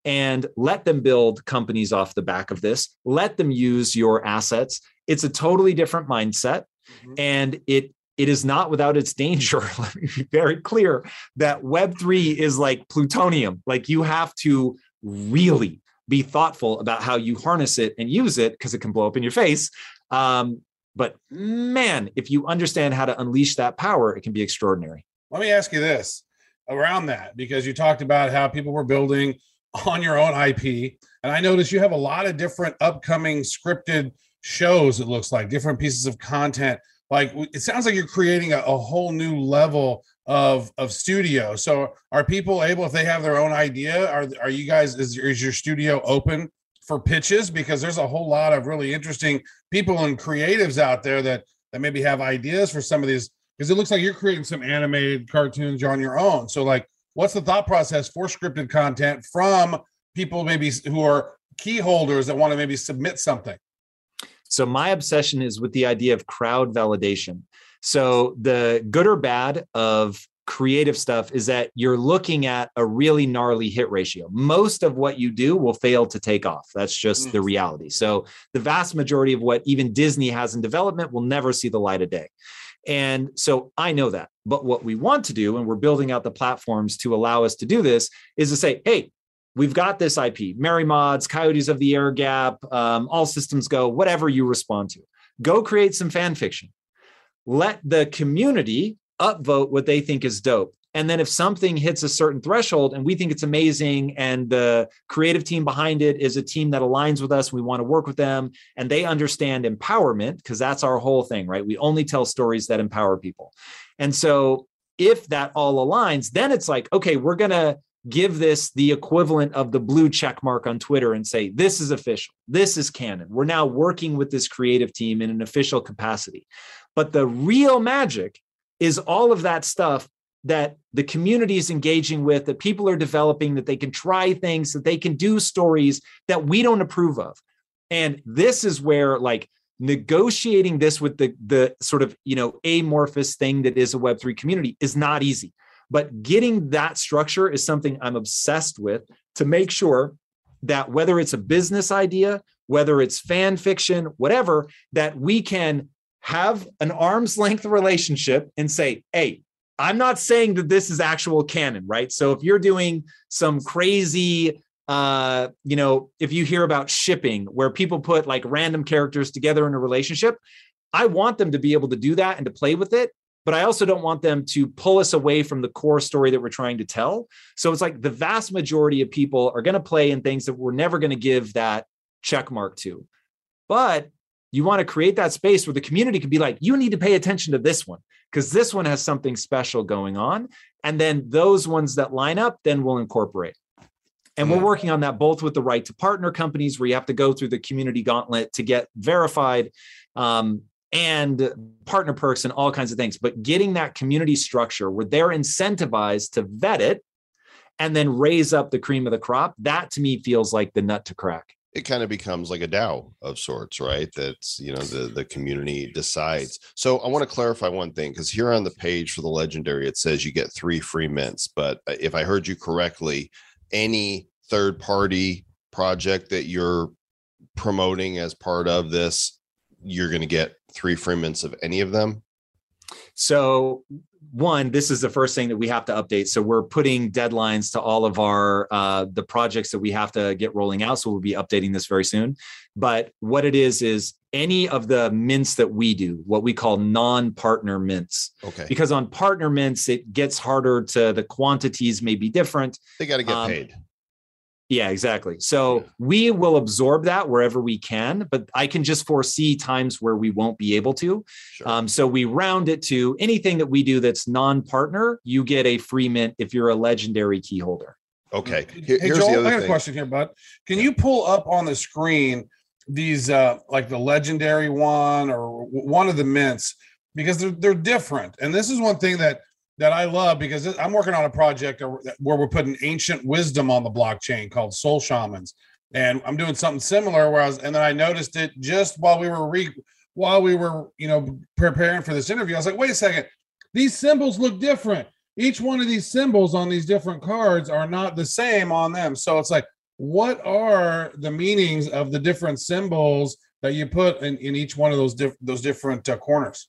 [SPEAKER 4] and let them build companies off the back of this. Let them use your assets. It's a totally different mindset.
[SPEAKER 5] Mhm.
[SPEAKER 4] And it it is not without its danger. Let me be very clear that Web3 is like plutonium. Like you have to really be thoughtful about how you harness it and use it because it can blow up in your face. Um, but man, if you understand how to unleash that power, it can be extraordinary.
[SPEAKER 5] Let me ask you this around that because you talked about how people were building on your own IP. And I noticed you have a lot of different upcoming scripted shows, it looks like different pieces of content. Like it sounds like you're creating a, a whole new level of of studio. So are people able, if they have their own idea, are are you guys is, is your studio open for pitches? Because there's a whole lot of really interesting people and creatives out there that that maybe have ideas for some of these because it looks like you're creating some animated cartoons on your own. So, like, what's the thought process for scripted content from people maybe who are key holders that want to maybe submit something?
[SPEAKER 4] So my obsession is with the idea of crowd validation. So the good or bad of creative stuff is that you're looking at a really gnarly hit ratio. Most of what you do will fail to take off. That's just mm. the reality. So the vast majority of what even Disney has in development will never see the light of day. And so I know that. But what we want to do, and we're building out the platforms to allow us to do this, is to say, hey, we've got this IP, Merry Mods, Coyotes of the Air Gap, um, All Systems Go, whatever you respond to. Go create some fan fiction. Let the community upvote what they think is dope. And then if something hits a certain threshold and we think it's amazing and the creative team behind it is a team that aligns with us, we want to work with them and they understand empowerment because that's our whole thing, right? We only tell stories that empower people. And so if that all aligns, then it's like, okay, we're going to give this the equivalent of the blue check mark on Twitter and say, this is official. This is canon. We're now working with this creative team in an official capacity. But the real magic is all of that stuff that the community is engaging with, that people are developing, that they can try things, that they can do stories that we don't approve of. And this is where like negotiating this with the the sort of you know amorphous thing that is a web3 community is not easy. But getting that structure is something I'm obsessed with to make sure that whether it's a business idea, whether it's fan fiction, whatever, that we can have an arm's length relationship and say, hey, I'm not saying that this is actual canon, right? So if you're doing some crazy, uh, you know, if you hear about shipping where people put like random characters together in a relationship, I want them to be able to do that and to play with it. But I also don't want them to pull us away from the core story that we're trying to tell. So it's like the vast majority of people are going to play in things that we're never going to give that check mark to. But you want to create that space where the community can be like, you need to pay attention to this one because this one has something special going on. And then those ones that line up, then we'll incorporate. And we're
[SPEAKER 1] Mm.
[SPEAKER 4] working on that both with the right to partner companies where you have to go through the community gauntlet to get verified um, and partner perks and all kinds of things. But getting that community structure where they're incentivized to vet it and then raise up the cream of the crop, that to me feels like the nut to crack.
[SPEAKER 1] It kind of becomes like a DAO of sorts, right? That's you know the the community decides. So I want to clarify one thing because here on the page for the legendary it says you get three free mints, but uh, if I heard you correctly, any third party project that you're promoting as part of this, you're going to get three free mints of any of them.
[SPEAKER 4] So, one, this is the first thing that we have to update. So we're putting deadlines to all of our uh, the projects that we have to get rolling out. So we'll be updating this very soon. But what it is is any of the mints that we do, what we call non-partner mints,
[SPEAKER 1] Okay,
[SPEAKER 4] because on partner mints it gets harder to the quantities may be different.
[SPEAKER 1] they got to get
[SPEAKER 4] um,
[SPEAKER 1] paid.
[SPEAKER 4] Yeah, exactly. So we will absorb that wherever we can, but I can just foresee times where we won't be able to.
[SPEAKER 1] Sure.
[SPEAKER 4] Um, so we round it to anything that we do that's non-partner, you get a free mint if you're a legendary key holder.
[SPEAKER 1] okay,
[SPEAKER 5] Hey,
[SPEAKER 1] Here- here's
[SPEAKER 5] Joel,
[SPEAKER 1] the
[SPEAKER 5] I
[SPEAKER 1] other
[SPEAKER 5] got a
[SPEAKER 1] thing.
[SPEAKER 5] question here, bud. Can you pull up on the screen these uh like the legendary one or one of the mints because they're they're different. And this is one thing that that I love because I'm working on a project where we're putting ancient wisdom on the blockchain called Soul Shamans. And I'm doing something similar where I was and then I noticed it just while we were re while we were, you know, preparing for this interview. I was like, wait a second, these symbols look different each one of these symbols on these different cards are not the same on them. So it's like, what are the meanings of the different symbols that you put in, in each one of those diff- those different uh, corners?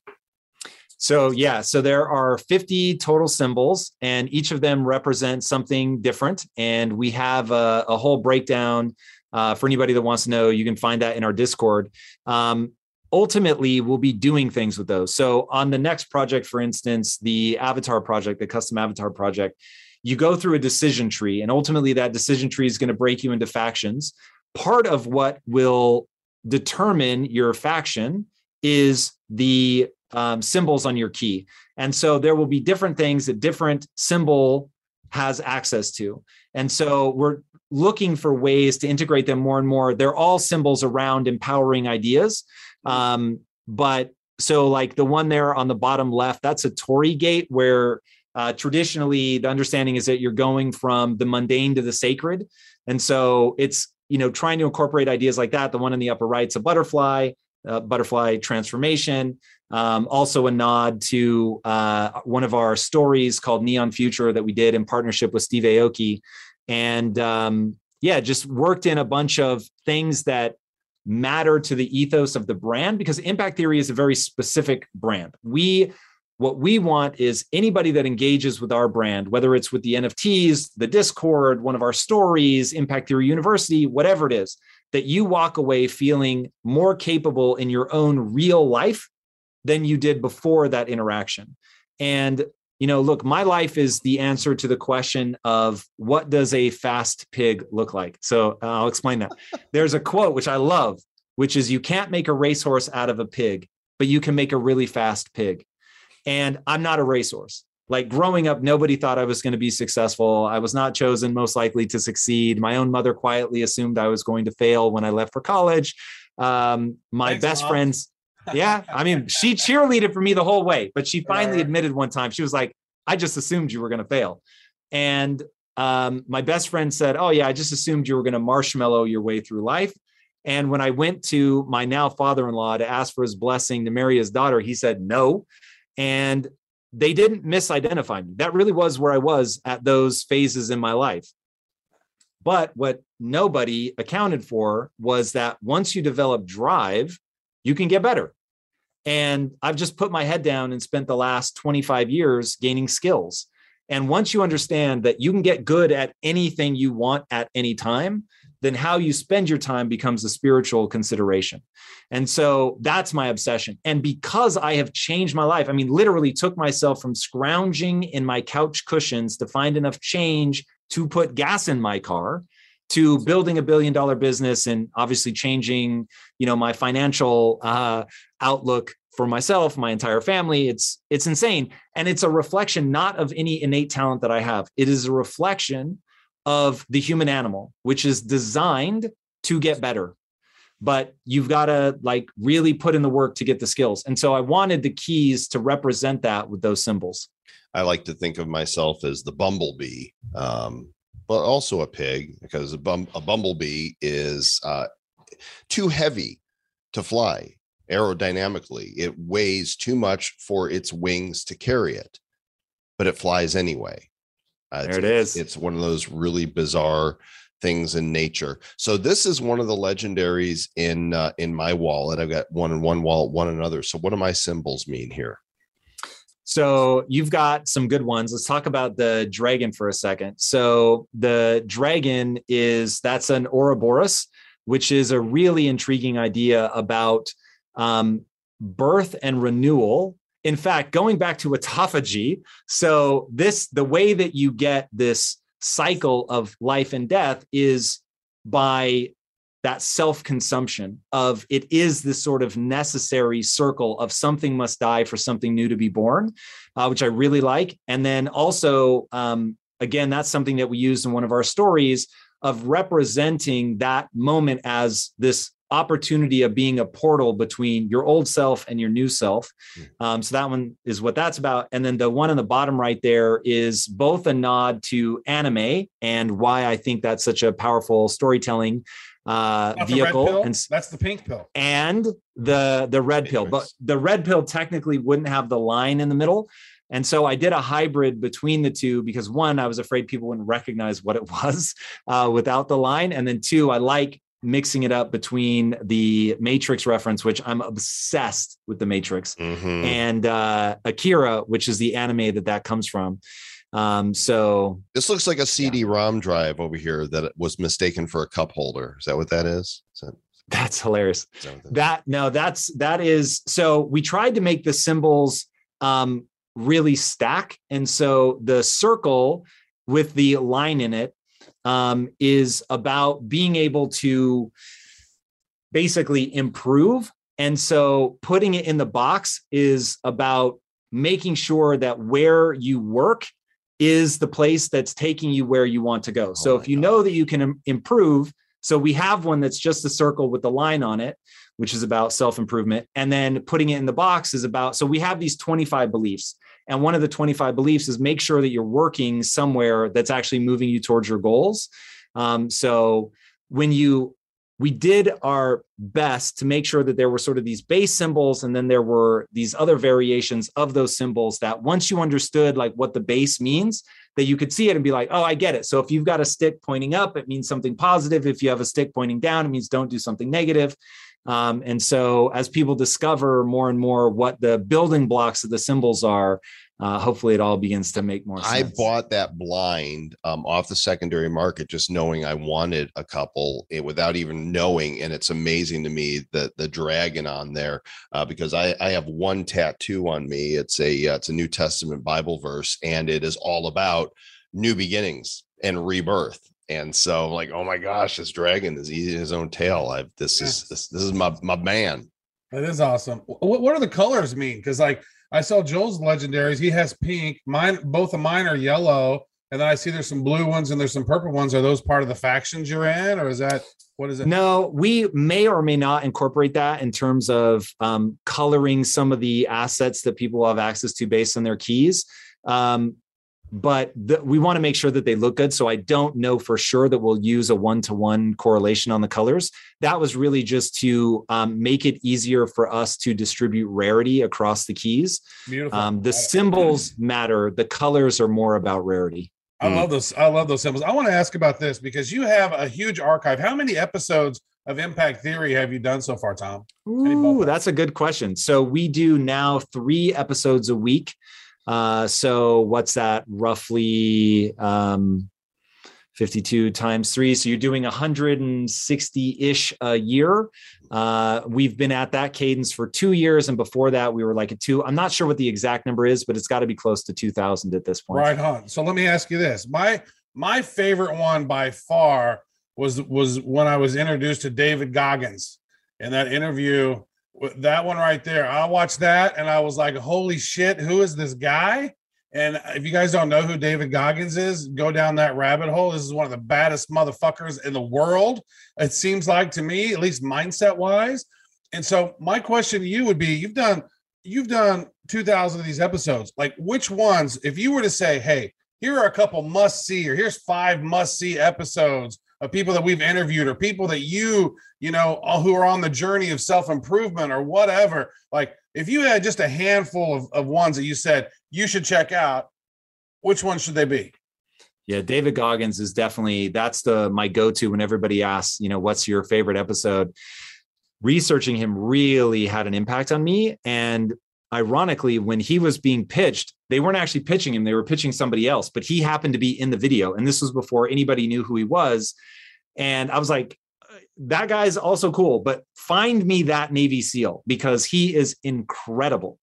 [SPEAKER 4] So yeah, so there are 50 total symbols, and each of them represents something different. And we have a, a whole breakdown uh, for anybody that wants to know. You can find that in our Discord. Um, ultimately, we'll be doing things with those. So on the next project, for instance, the Avatar project, the custom Avatar project, you go through a decision tree, and ultimately that decision tree is going to break you into factions. Part of what will determine your faction is the um, symbols on your key. And so there will be different things that different symbol has access to. And so we're looking for ways to integrate them more and more. They're all symbols around empowering ideas. Um, but so, like the one there on the bottom left, that's a torii gate where uh, traditionally the understanding is that you're going from the mundane to the sacred. And so it's, you know, trying to incorporate ideas like that. The one in the upper right's a butterfly, uh, butterfly transformation. Um, also, a nod to uh, one of our stories called Neon Future that we did in partnership with Steve Aoki. And um, yeah, just worked in a bunch of things that matter to the ethos of the brand because Impact Theory is a very specific brand. We what we want is anybody that engages with our brand, whether it's with the NFTs, the Discord, one of our stories, Impact Theory University, whatever it is, that you walk away feeling more capable in your own real life than you did before that interaction. And you know, look, my life is the answer to the question of what does a fast pig look like? So uh, I'll explain that. There's a quote which I love, which is you can't make a racehorse out of a pig, but you can make a really fast pig. And I'm not a racehorse. Like growing up, nobody thought I was going to be successful. I was not chosen most likely to succeed. My own mother quietly assumed I was going to fail when I left for college. Um, my
[SPEAKER 5] Thanks,
[SPEAKER 4] best friends, yeah, I mean, she cheerleaded for me the whole way, but she finally admitted one time, she was like, I just assumed you were going to fail. And um, my best friend said, Oh, yeah, I just assumed you were going to marshmallow your way through life. And when I went to my now father in law to ask for his blessing to marry his daughter, he said no. And they didn't misidentify me. That really was where I was at those phases in my life. But what nobody accounted for was that once you develop drive, you can get better. And I've just put my head down and spent the last 25 years gaining skills. And once you understand that you can get good at anything you want at any time, then how you spend your time becomes a spiritual consideration. And so that's my obsession. And because I have changed my life, I mean, literally took myself from scrounging in my couch cushions to find enough change to put gas in my car to building a billion dollar business and obviously changing you know my financial uh, outlook for myself my entire family. It's it's insane. And it's a reflection not of any innate talent that i have. It is a reflection of the human animal which is designed to get better. But you've got to like really put in the work to get the skills. And so i wanted the keys to represent that with those symbols.
[SPEAKER 1] I like to think of myself as the bumblebee, um, but also a pig because a, bum, a bumblebee is uh, too heavy to fly aerodynamically. It weighs too much for its wings to carry it, but it flies anyway. Uh,
[SPEAKER 4] there
[SPEAKER 1] it's- It's one of those really bizarre things in nature. So this is one of the legendaries in uh, in my wallet. I've got one in one wallet, one in another. So what do my symbols mean here?
[SPEAKER 4] So you've got some good ones. Let's talk about the dragon for a second. So the dragon is that's an Ouroboros, which is a really intriguing idea about um, birth and renewal. In fact, going back to autophagy, so this the way that you get this cycle of life and death is by that self-consumption of it is this sort of necessary circle of something must die for something new to be born uh, which i really like. And then also um, again that's something that we used in one of our stories of representing that moment as this opportunity of being a portal between your old self and your new self. Um, so that one is what that's about. And then the one on the bottom right there is both a nod to anime and why i think that's such a powerful storytelling uh,
[SPEAKER 5] Not the
[SPEAKER 4] vehicle and
[SPEAKER 5] that's the pink pill.
[SPEAKER 4] and the the red pill but the red pill technically wouldn't have the line in the middle. And so i did a hybrid between the two because one i was afraid people wouldn't recognize what it was uh, without the line. And then two i like mixing it up between the matrix reference which i'm obsessed with the matrix
[SPEAKER 1] Mhm.
[SPEAKER 4] and uh, akira which is the anime that that comes from um, so
[SPEAKER 1] This looks like a CD-ROM drive over here that was mistaken for a cup holder. Is that what that is? Is that,
[SPEAKER 4] that's hilarious.
[SPEAKER 1] is that, what that
[SPEAKER 4] no that's that is so we tried to make the symbols um really stack. And so the circle with the line in it um is about being able to basically improve. And so putting it in the box is about making sure that where you work is the place that's taking you where you want to go so
[SPEAKER 1] Oh
[SPEAKER 4] if
[SPEAKER 1] my
[SPEAKER 4] you know that you can improve so we have one that's just a circle with the line on it, which is about self improvement. And then putting it in the box is about, so we have these 25 beliefs. And one of the 25 beliefs is make sure that you're working somewhere that's actually moving you towards your goals. Um, so when you, we did our best to make sure that there were sort of these base symbols and then there were these other variations of those symbols that once you understood like what the base means that you could see it and be like, oh, I get it. So if you've got a stick pointing up, it means something positive. If you have a stick pointing down, it means don't do something negative. Um, and so as people discover more and more what the building blocks of the symbols are, uh, hopefully it all begins to make more sense.
[SPEAKER 1] I bought that blind um, off the secondary market, just knowing I wanted a couple eh, without even knowing. And it's amazing to me that the dragon on there, uh, because I, I have one tattoo on me. It's a uh, it's a New Testament Bible verse, and it is all about new beginnings and rebirth. And so, like, oh my gosh, this dragon is eating his own tail. I've this is this, this is my my man.
[SPEAKER 5] That is awesome. What, what do the colors mean? Because like I saw Joel's legendaries, he has pink. Mine, both of mine are yellow, and then I see there's some blue ones and there's some purple ones. Are those part of the factions you're in, or is that what is it?
[SPEAKER 4] No, we may or may not incorporate that in terms of um, coloring some of the assets that people have access to based on their keys. Um, but the, we want to make sure that they look good. So I don't know for sure that we'll use a one to one correlation on the colors. That was really just to um, make it easier for us to distribute rarity across the keys.
[SPEAKER 5] Beautiful.
[SPEAKER 4] Um, the symbols matter, the colors are more about rarity.
[SPEAKER 5] I love those. I love those symbols. I want to ask about this because you have a huge archive. How many episodes of Impact Theory have you done so far, Tom?
[SPEAKER 4] Ooh, that's a good question. So we do now three episodes a week. Uh, so what's that? Roughly um, 52 times three. So you're doing 160 ish a year. Uh, we've been at that cadence for two years. And before that, we were like a two. I'm not sure what the exact number is, but it's got to be close to 2000 at this point.
[SPEAKER 5] Right on. So let me ask you this. My my favorite one by far was was when I was introduced to David Goggins in that interview. That one right there. I watched that and I was like, holy shit, who is this guy? And if you guys don't know who David Goggins is, go down that rabbit hole. This is one of the baddest motherfuckers in the world. It seems like to me, at least mindset wise. And so my question to you would be you've done you've done 2000 of these episodes. Like which ones if you were to say, "Hey, here are a couple must see or here's five must see episodes of people that we've interviewed or people that you, you know, all who are on the journey of self-improvement or whatever." Like if you had just a handful of, of ones that you said you should check out, which ones should they be?
[SPEAKER 4] Yeah, David Goggins is definitely that's the my go-to when everybody asks, you know, what's your favorite episode? Researching him really had an impact on me and ironically when he was being pitched, they weren't actually pitching him, they were pitching somebody else, but he happened to be in the video and this was before anybody knew who he was and I was like that guy's also cool, but find me that Navy SEAL because he is incredible.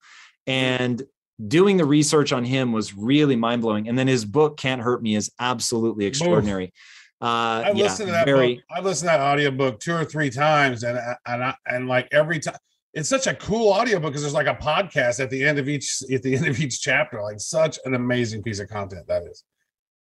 [SPEAKER 4] And doing the research on him was really mind blowing. And then his book, Can't Hurt Me, is absolutely extraordinary.
[SPEAKER 5] Uh, I've yeah, listened to that very, book. I've listened to that audiobook two or three times, and and I, and like every time, it's such a cool audiobook because there's like a podcast at the end of each at the end of each chapter. Like such an amazing piece of content that is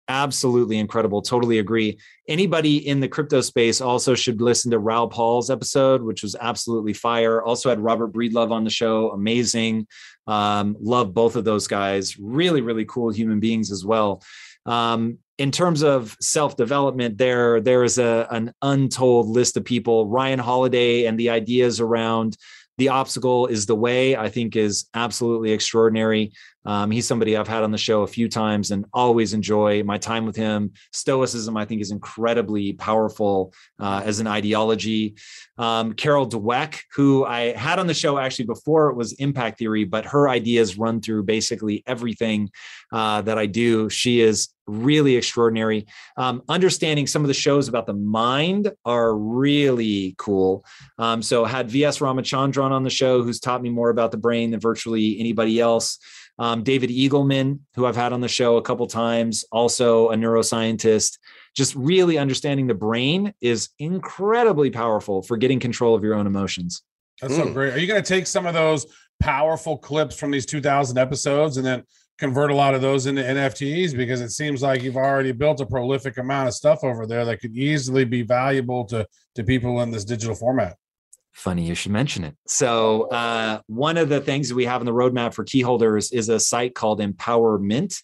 [SPEAKER 4] absolutely incredible. Totally agree. Anybody in the crypto space also should listen to Raoul Pal's episode, which was absolutely fire. Also had Robert Breedlove on the show. Amazing. Um, love both of those guys. Really, really cool human beings as well. Um, in terms of self development, there there is a an untold list of people. Ryan Holiday and the ideas around the obstacle is the way. I think is absolutely extraordinary. Um, he's somebody I've had on the show a few times and always enjoy my time with him. Stoicism, I think, is incredibly powerful uh, as an ideology. Um, Carol Dweck, who I had on the show actually before it was Impact Theory, but her ideas run through basically everything uh, that I do. She is really extraordinary. Um, understanding some of the shows about the mind are really cool. Um, so had VS Ramachandran on the show, who's taught me more about the brain than virtually anybody else. Um, David Eagleman, who I've had on the show a couple times, also a neuroscientist. Just really understanding the brain is incredibly powerful for getting control of your own emotions.
[SPEAKER 5] That's mm. so great. Are you going to take some of those powerful clips from these 2000 episodes and then convert a lot of those into NFTs? Because it seems like you've already built a prolific amount of stuff over there that could easily be valuable to, to people in this digital format.
[SPEAKER 4] Funny you should mention it. So, uh, one of the things we have in the roadmap for key holders is a site called Empower Mint,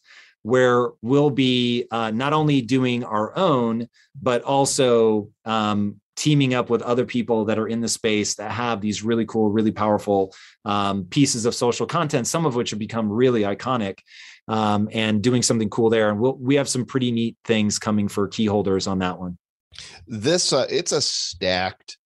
[SPEAKER 4] where we'll be uh, not only doing our own, but also um, teaming up with other people that are in the space that have these really cool, really powerful um, pieces of social content, some of which have become really iconic, um, and doing something cool there. And we'll, we have some pretty neat things coming for key holders on that one.
[SPEAKER 1] This uh, it's a stacked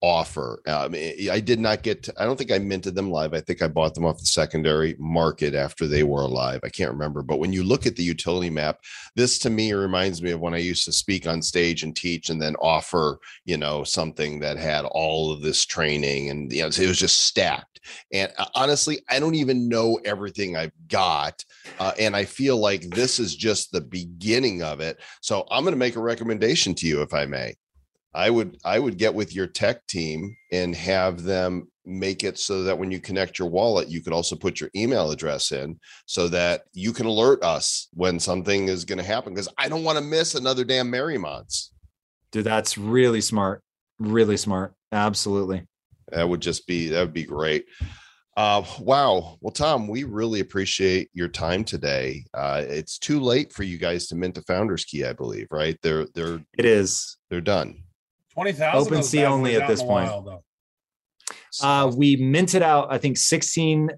[SPEAKER 1] offer. Um, I did not get, to, I don't think I minted them live. I think I bought them off the secondary market after they were alive. I can't remember. But when you look at the utility map, this to me reminds me of when I used to speak on stage and teach and then offer, you know, something that had all of this training and, you know, it was just stacked. And uh, honestly, I don't even know everything I've got. Uh, and I feel like this is just the beginning of it. So I'm going to make a recommendation to you, if I may. I would I would get with your tech team and have them make it so that when you connect your wallet, you could also put your email address in so that you can alert us when something is going to happen. Because I don't want to miss another damn Merry Mods.
[SPEAKER 4] Dude, that's really smart. Really smart. Absolutely.
[SPEAKER 1] That would just be that would be great. Uh, wow. Well, Tom, we really appreciate your time today. Uh, it's too late for you guys to mint a founder's key, I believe, right? They're they're
[SPEAKER 4] it is.
[SPEAKER 1] They're done.
[SPEAKER 5] Twenty thousand.
[SPEAKER 4] OpenSea only at this point. Wild, uh, we minted out, I think, 16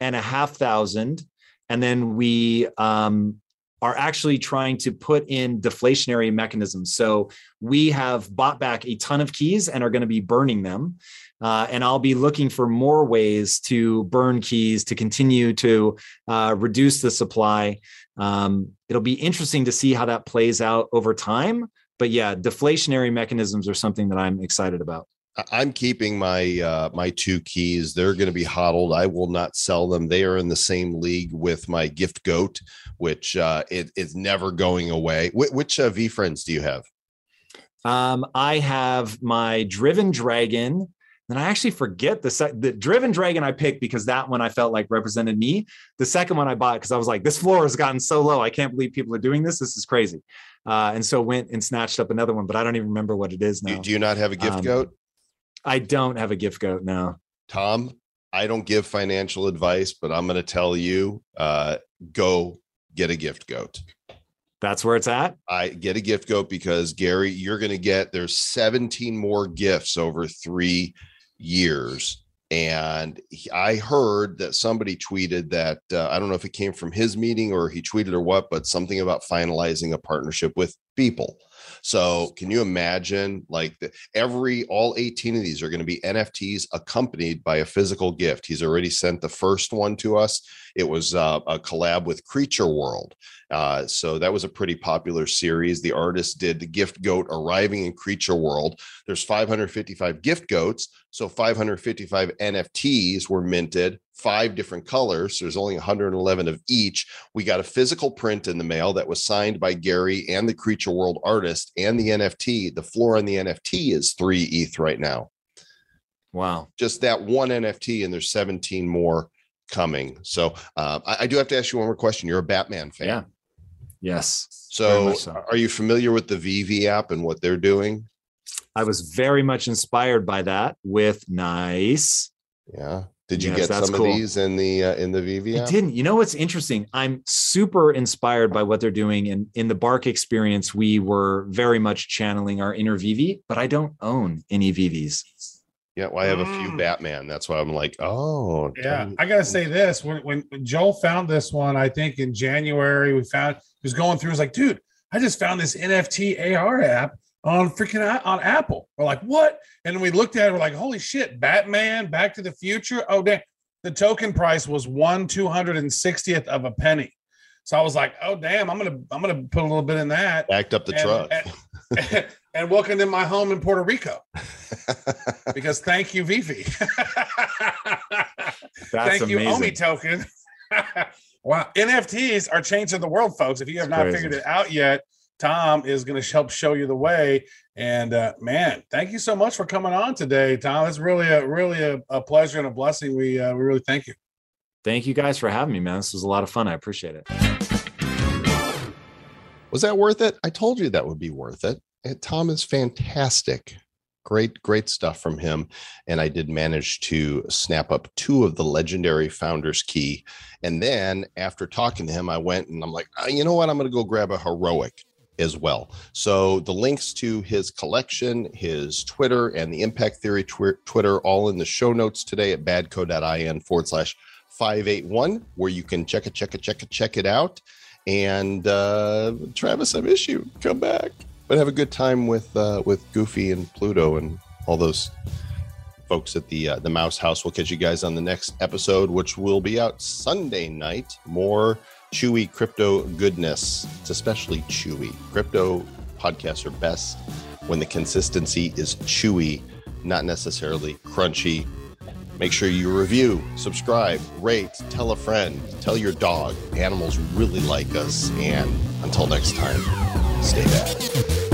[SPEAKER 4] and a half thousand. And then we um, are actually trying to put in deflationary mechanisms. So we have bought back a ton of keys and are going to be burning them. Uh, and I'll be looking for more ways to burn keys to continue to uh, reduce the supply. Um, it'll be interesting to see how that plays out over time. But yeah, deflationary mechanisms are something that I'm excited about.
[SPEAKER 1] I'm keeping my uh, my two keys. They're going to be hodled. I will not sell them. They are in the same league with my gift goat, which uh, it is never going away. Wh- which uh, VeeFriends do you have?
[SPEAKER 4] Um, I have my Driven Dragon. And I actually forget the sec- the Driven Dragon I picked because that one I felt like represented me. The second one I bought because I was like, this floor has gotten so low. I can't believe people are doing this. This is crazy. Uh, and so went and snatched up another one, but I don't even remember what it is now.
[SPEAKER 1] do you not have a gift
[SPEAKER 4] Um,
[SPEAKER 1] goat?
[SPEAKER 4] I don't have a gift goat now.
[SPEAKER 1] Tom, I don't give financial advice, but I'm going to tell you uh, go get a gift goat.
[SPEAKER 4] That's where it's at.
[SPEAKER 1] I get a gift goat because Gary, you're going to get there's 17 more gifts over three years. And he- I heard that somebody tweeted that uh, I don't know if it came from his meeting or he tweeted or what, but something about finalizing a partnership with people. So can you imagine like the, every all 18 of these are going to be NFTs accompanied by a physical gift. He's already sent the first one to us. It was uh, a collab with Creature World. Uh, so that was a pretty popular series. The artist did the gift goat arriving in Creature World. There's 555 gift goats. So 555 NFTs were minted, five different colors. There's only 111 of each. We got a physical print in the mail that was signed by Gary and the Creature World artist and the NFT. The floor on the NFT is three ETH right now.
[SPEAKER 4] Wow.
[SPEAKER 1] Just that one NFT, and there's 17 more coming. So uh, I, I do have to ask you one more question. You're a Batman fan.
[SPEAKER 4] Yeah. Yes.
[SPEAKER 1] So,
[SPEAKER 4] so.
[SPEAKER 1] are you familiar with the VeVe app and what they're doing?
[SPEAKER 4] I was very much inspired by that with nice.
[SPEAKER 1] Yeah. Did you
[SPEAKER 4] Yes,
[SPEAKER 1] get some
[SPEAKER 4] cool.
[SPEAKER 1] of these in the uh, in the VeVe
[SPEAKER 4] I didn't. You know what's interesting? I'm super inspired by what they're doing. And in the Bark experience, we were very much channeling our inner VeVe, but I don't own any VeVes.
[SPEAKER 1] Yeah, well, I have a few
[SPEAKER 5] Mm.
[SPEAKER 1] Batman. That's why I'm like, oh,
[SPEAKER 5] Yeah,
[SPEAKER 1] Tom-
[SPEAKER 5] I gotta say this when, when when Joel found this one, I think in January we found he was going through. He was like, dude, I just found this NFT AR app on freaking on Apple. We're like, what? And we looked at it. We're like, holy shit, Batman, Back to the Future. Oh damn, the token price was one two hundred and sixtieth of a penny. So I was like, oh damn, I'm gonna I'm gonna put a little bit in that.
[SPEAKER 1] backed up the
[SPEAKER 5] And-
[SPEAKER 1] truck.
[SPEAKER 5] and, and welcome to my home in Puerto Rico because thank you, VeVe.
[SPEAKER 4] That's
[SPEAKER 5] Thank you. Omi token. Wow. NFTs are changing the world, folks. If you have
[SPEAKER 4] It's
[SPEAKER 5] not
[SPEAKER 4] crazy.
[SPEAKER 5] figured it out yet, Tom is going to help show you the way. And uh, man, thank you so much for coming on today, Tom. It's really a really a, a pleasure and a blessing. We uh, we really thank you.
[SPEAKER 4] Thank you guys for having me, man. This was a lot of fun. I appreciate it.
[SPEAKER 1] Was that worth it? I told you that would be worth it. And Tom is fantastic. Great, great stuff from him. And I did manage to snap up two of the legendary founders key. And then after talking to him, I went and I'm like, "Ah, you know what? I'm going to go grab a heroic as well. So the links to his collection, his Twitter, and the Impact Theory twi- Twitter, all in the show notes today at badco.in forward slash 581, where you can check it, check it, check it, check it out. And uh, Travis, I miss you. Come back. But have a good time with uh, with Goofy and Pluto and all those folks at the uh, the Mouse House. We'll catch you guys on the next episode, which will be out Sunday night. More chewy crypto goodness. It's especially chewy. Crypto podcasts are best when the consistency is chewy, not necessarily crunchy. Make sure you review, subscribe, rate, tell a friend, tell your dog. Animals really like us. And until next time, stay bad.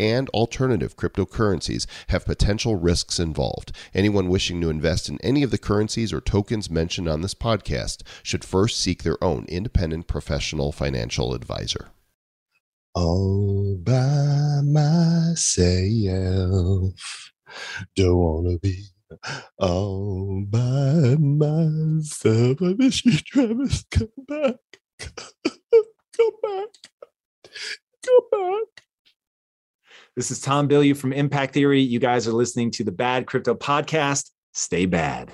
[SPEAKER 1] and alternative cryptocurrencies have potential risks involved. Anyone wishing to invest in any of the currencies or tokens mentioned on this podcast should first seek their own independent professional financial advisor. All by myself. Don't wanna be all by myself. I miss you, Travis. Come back. Come back. Come back.
[SPEAKER 4] This is Tom Bilyeu from Impact Theory. You guys are listening to the Bad Crypto Podcast. Stay bad.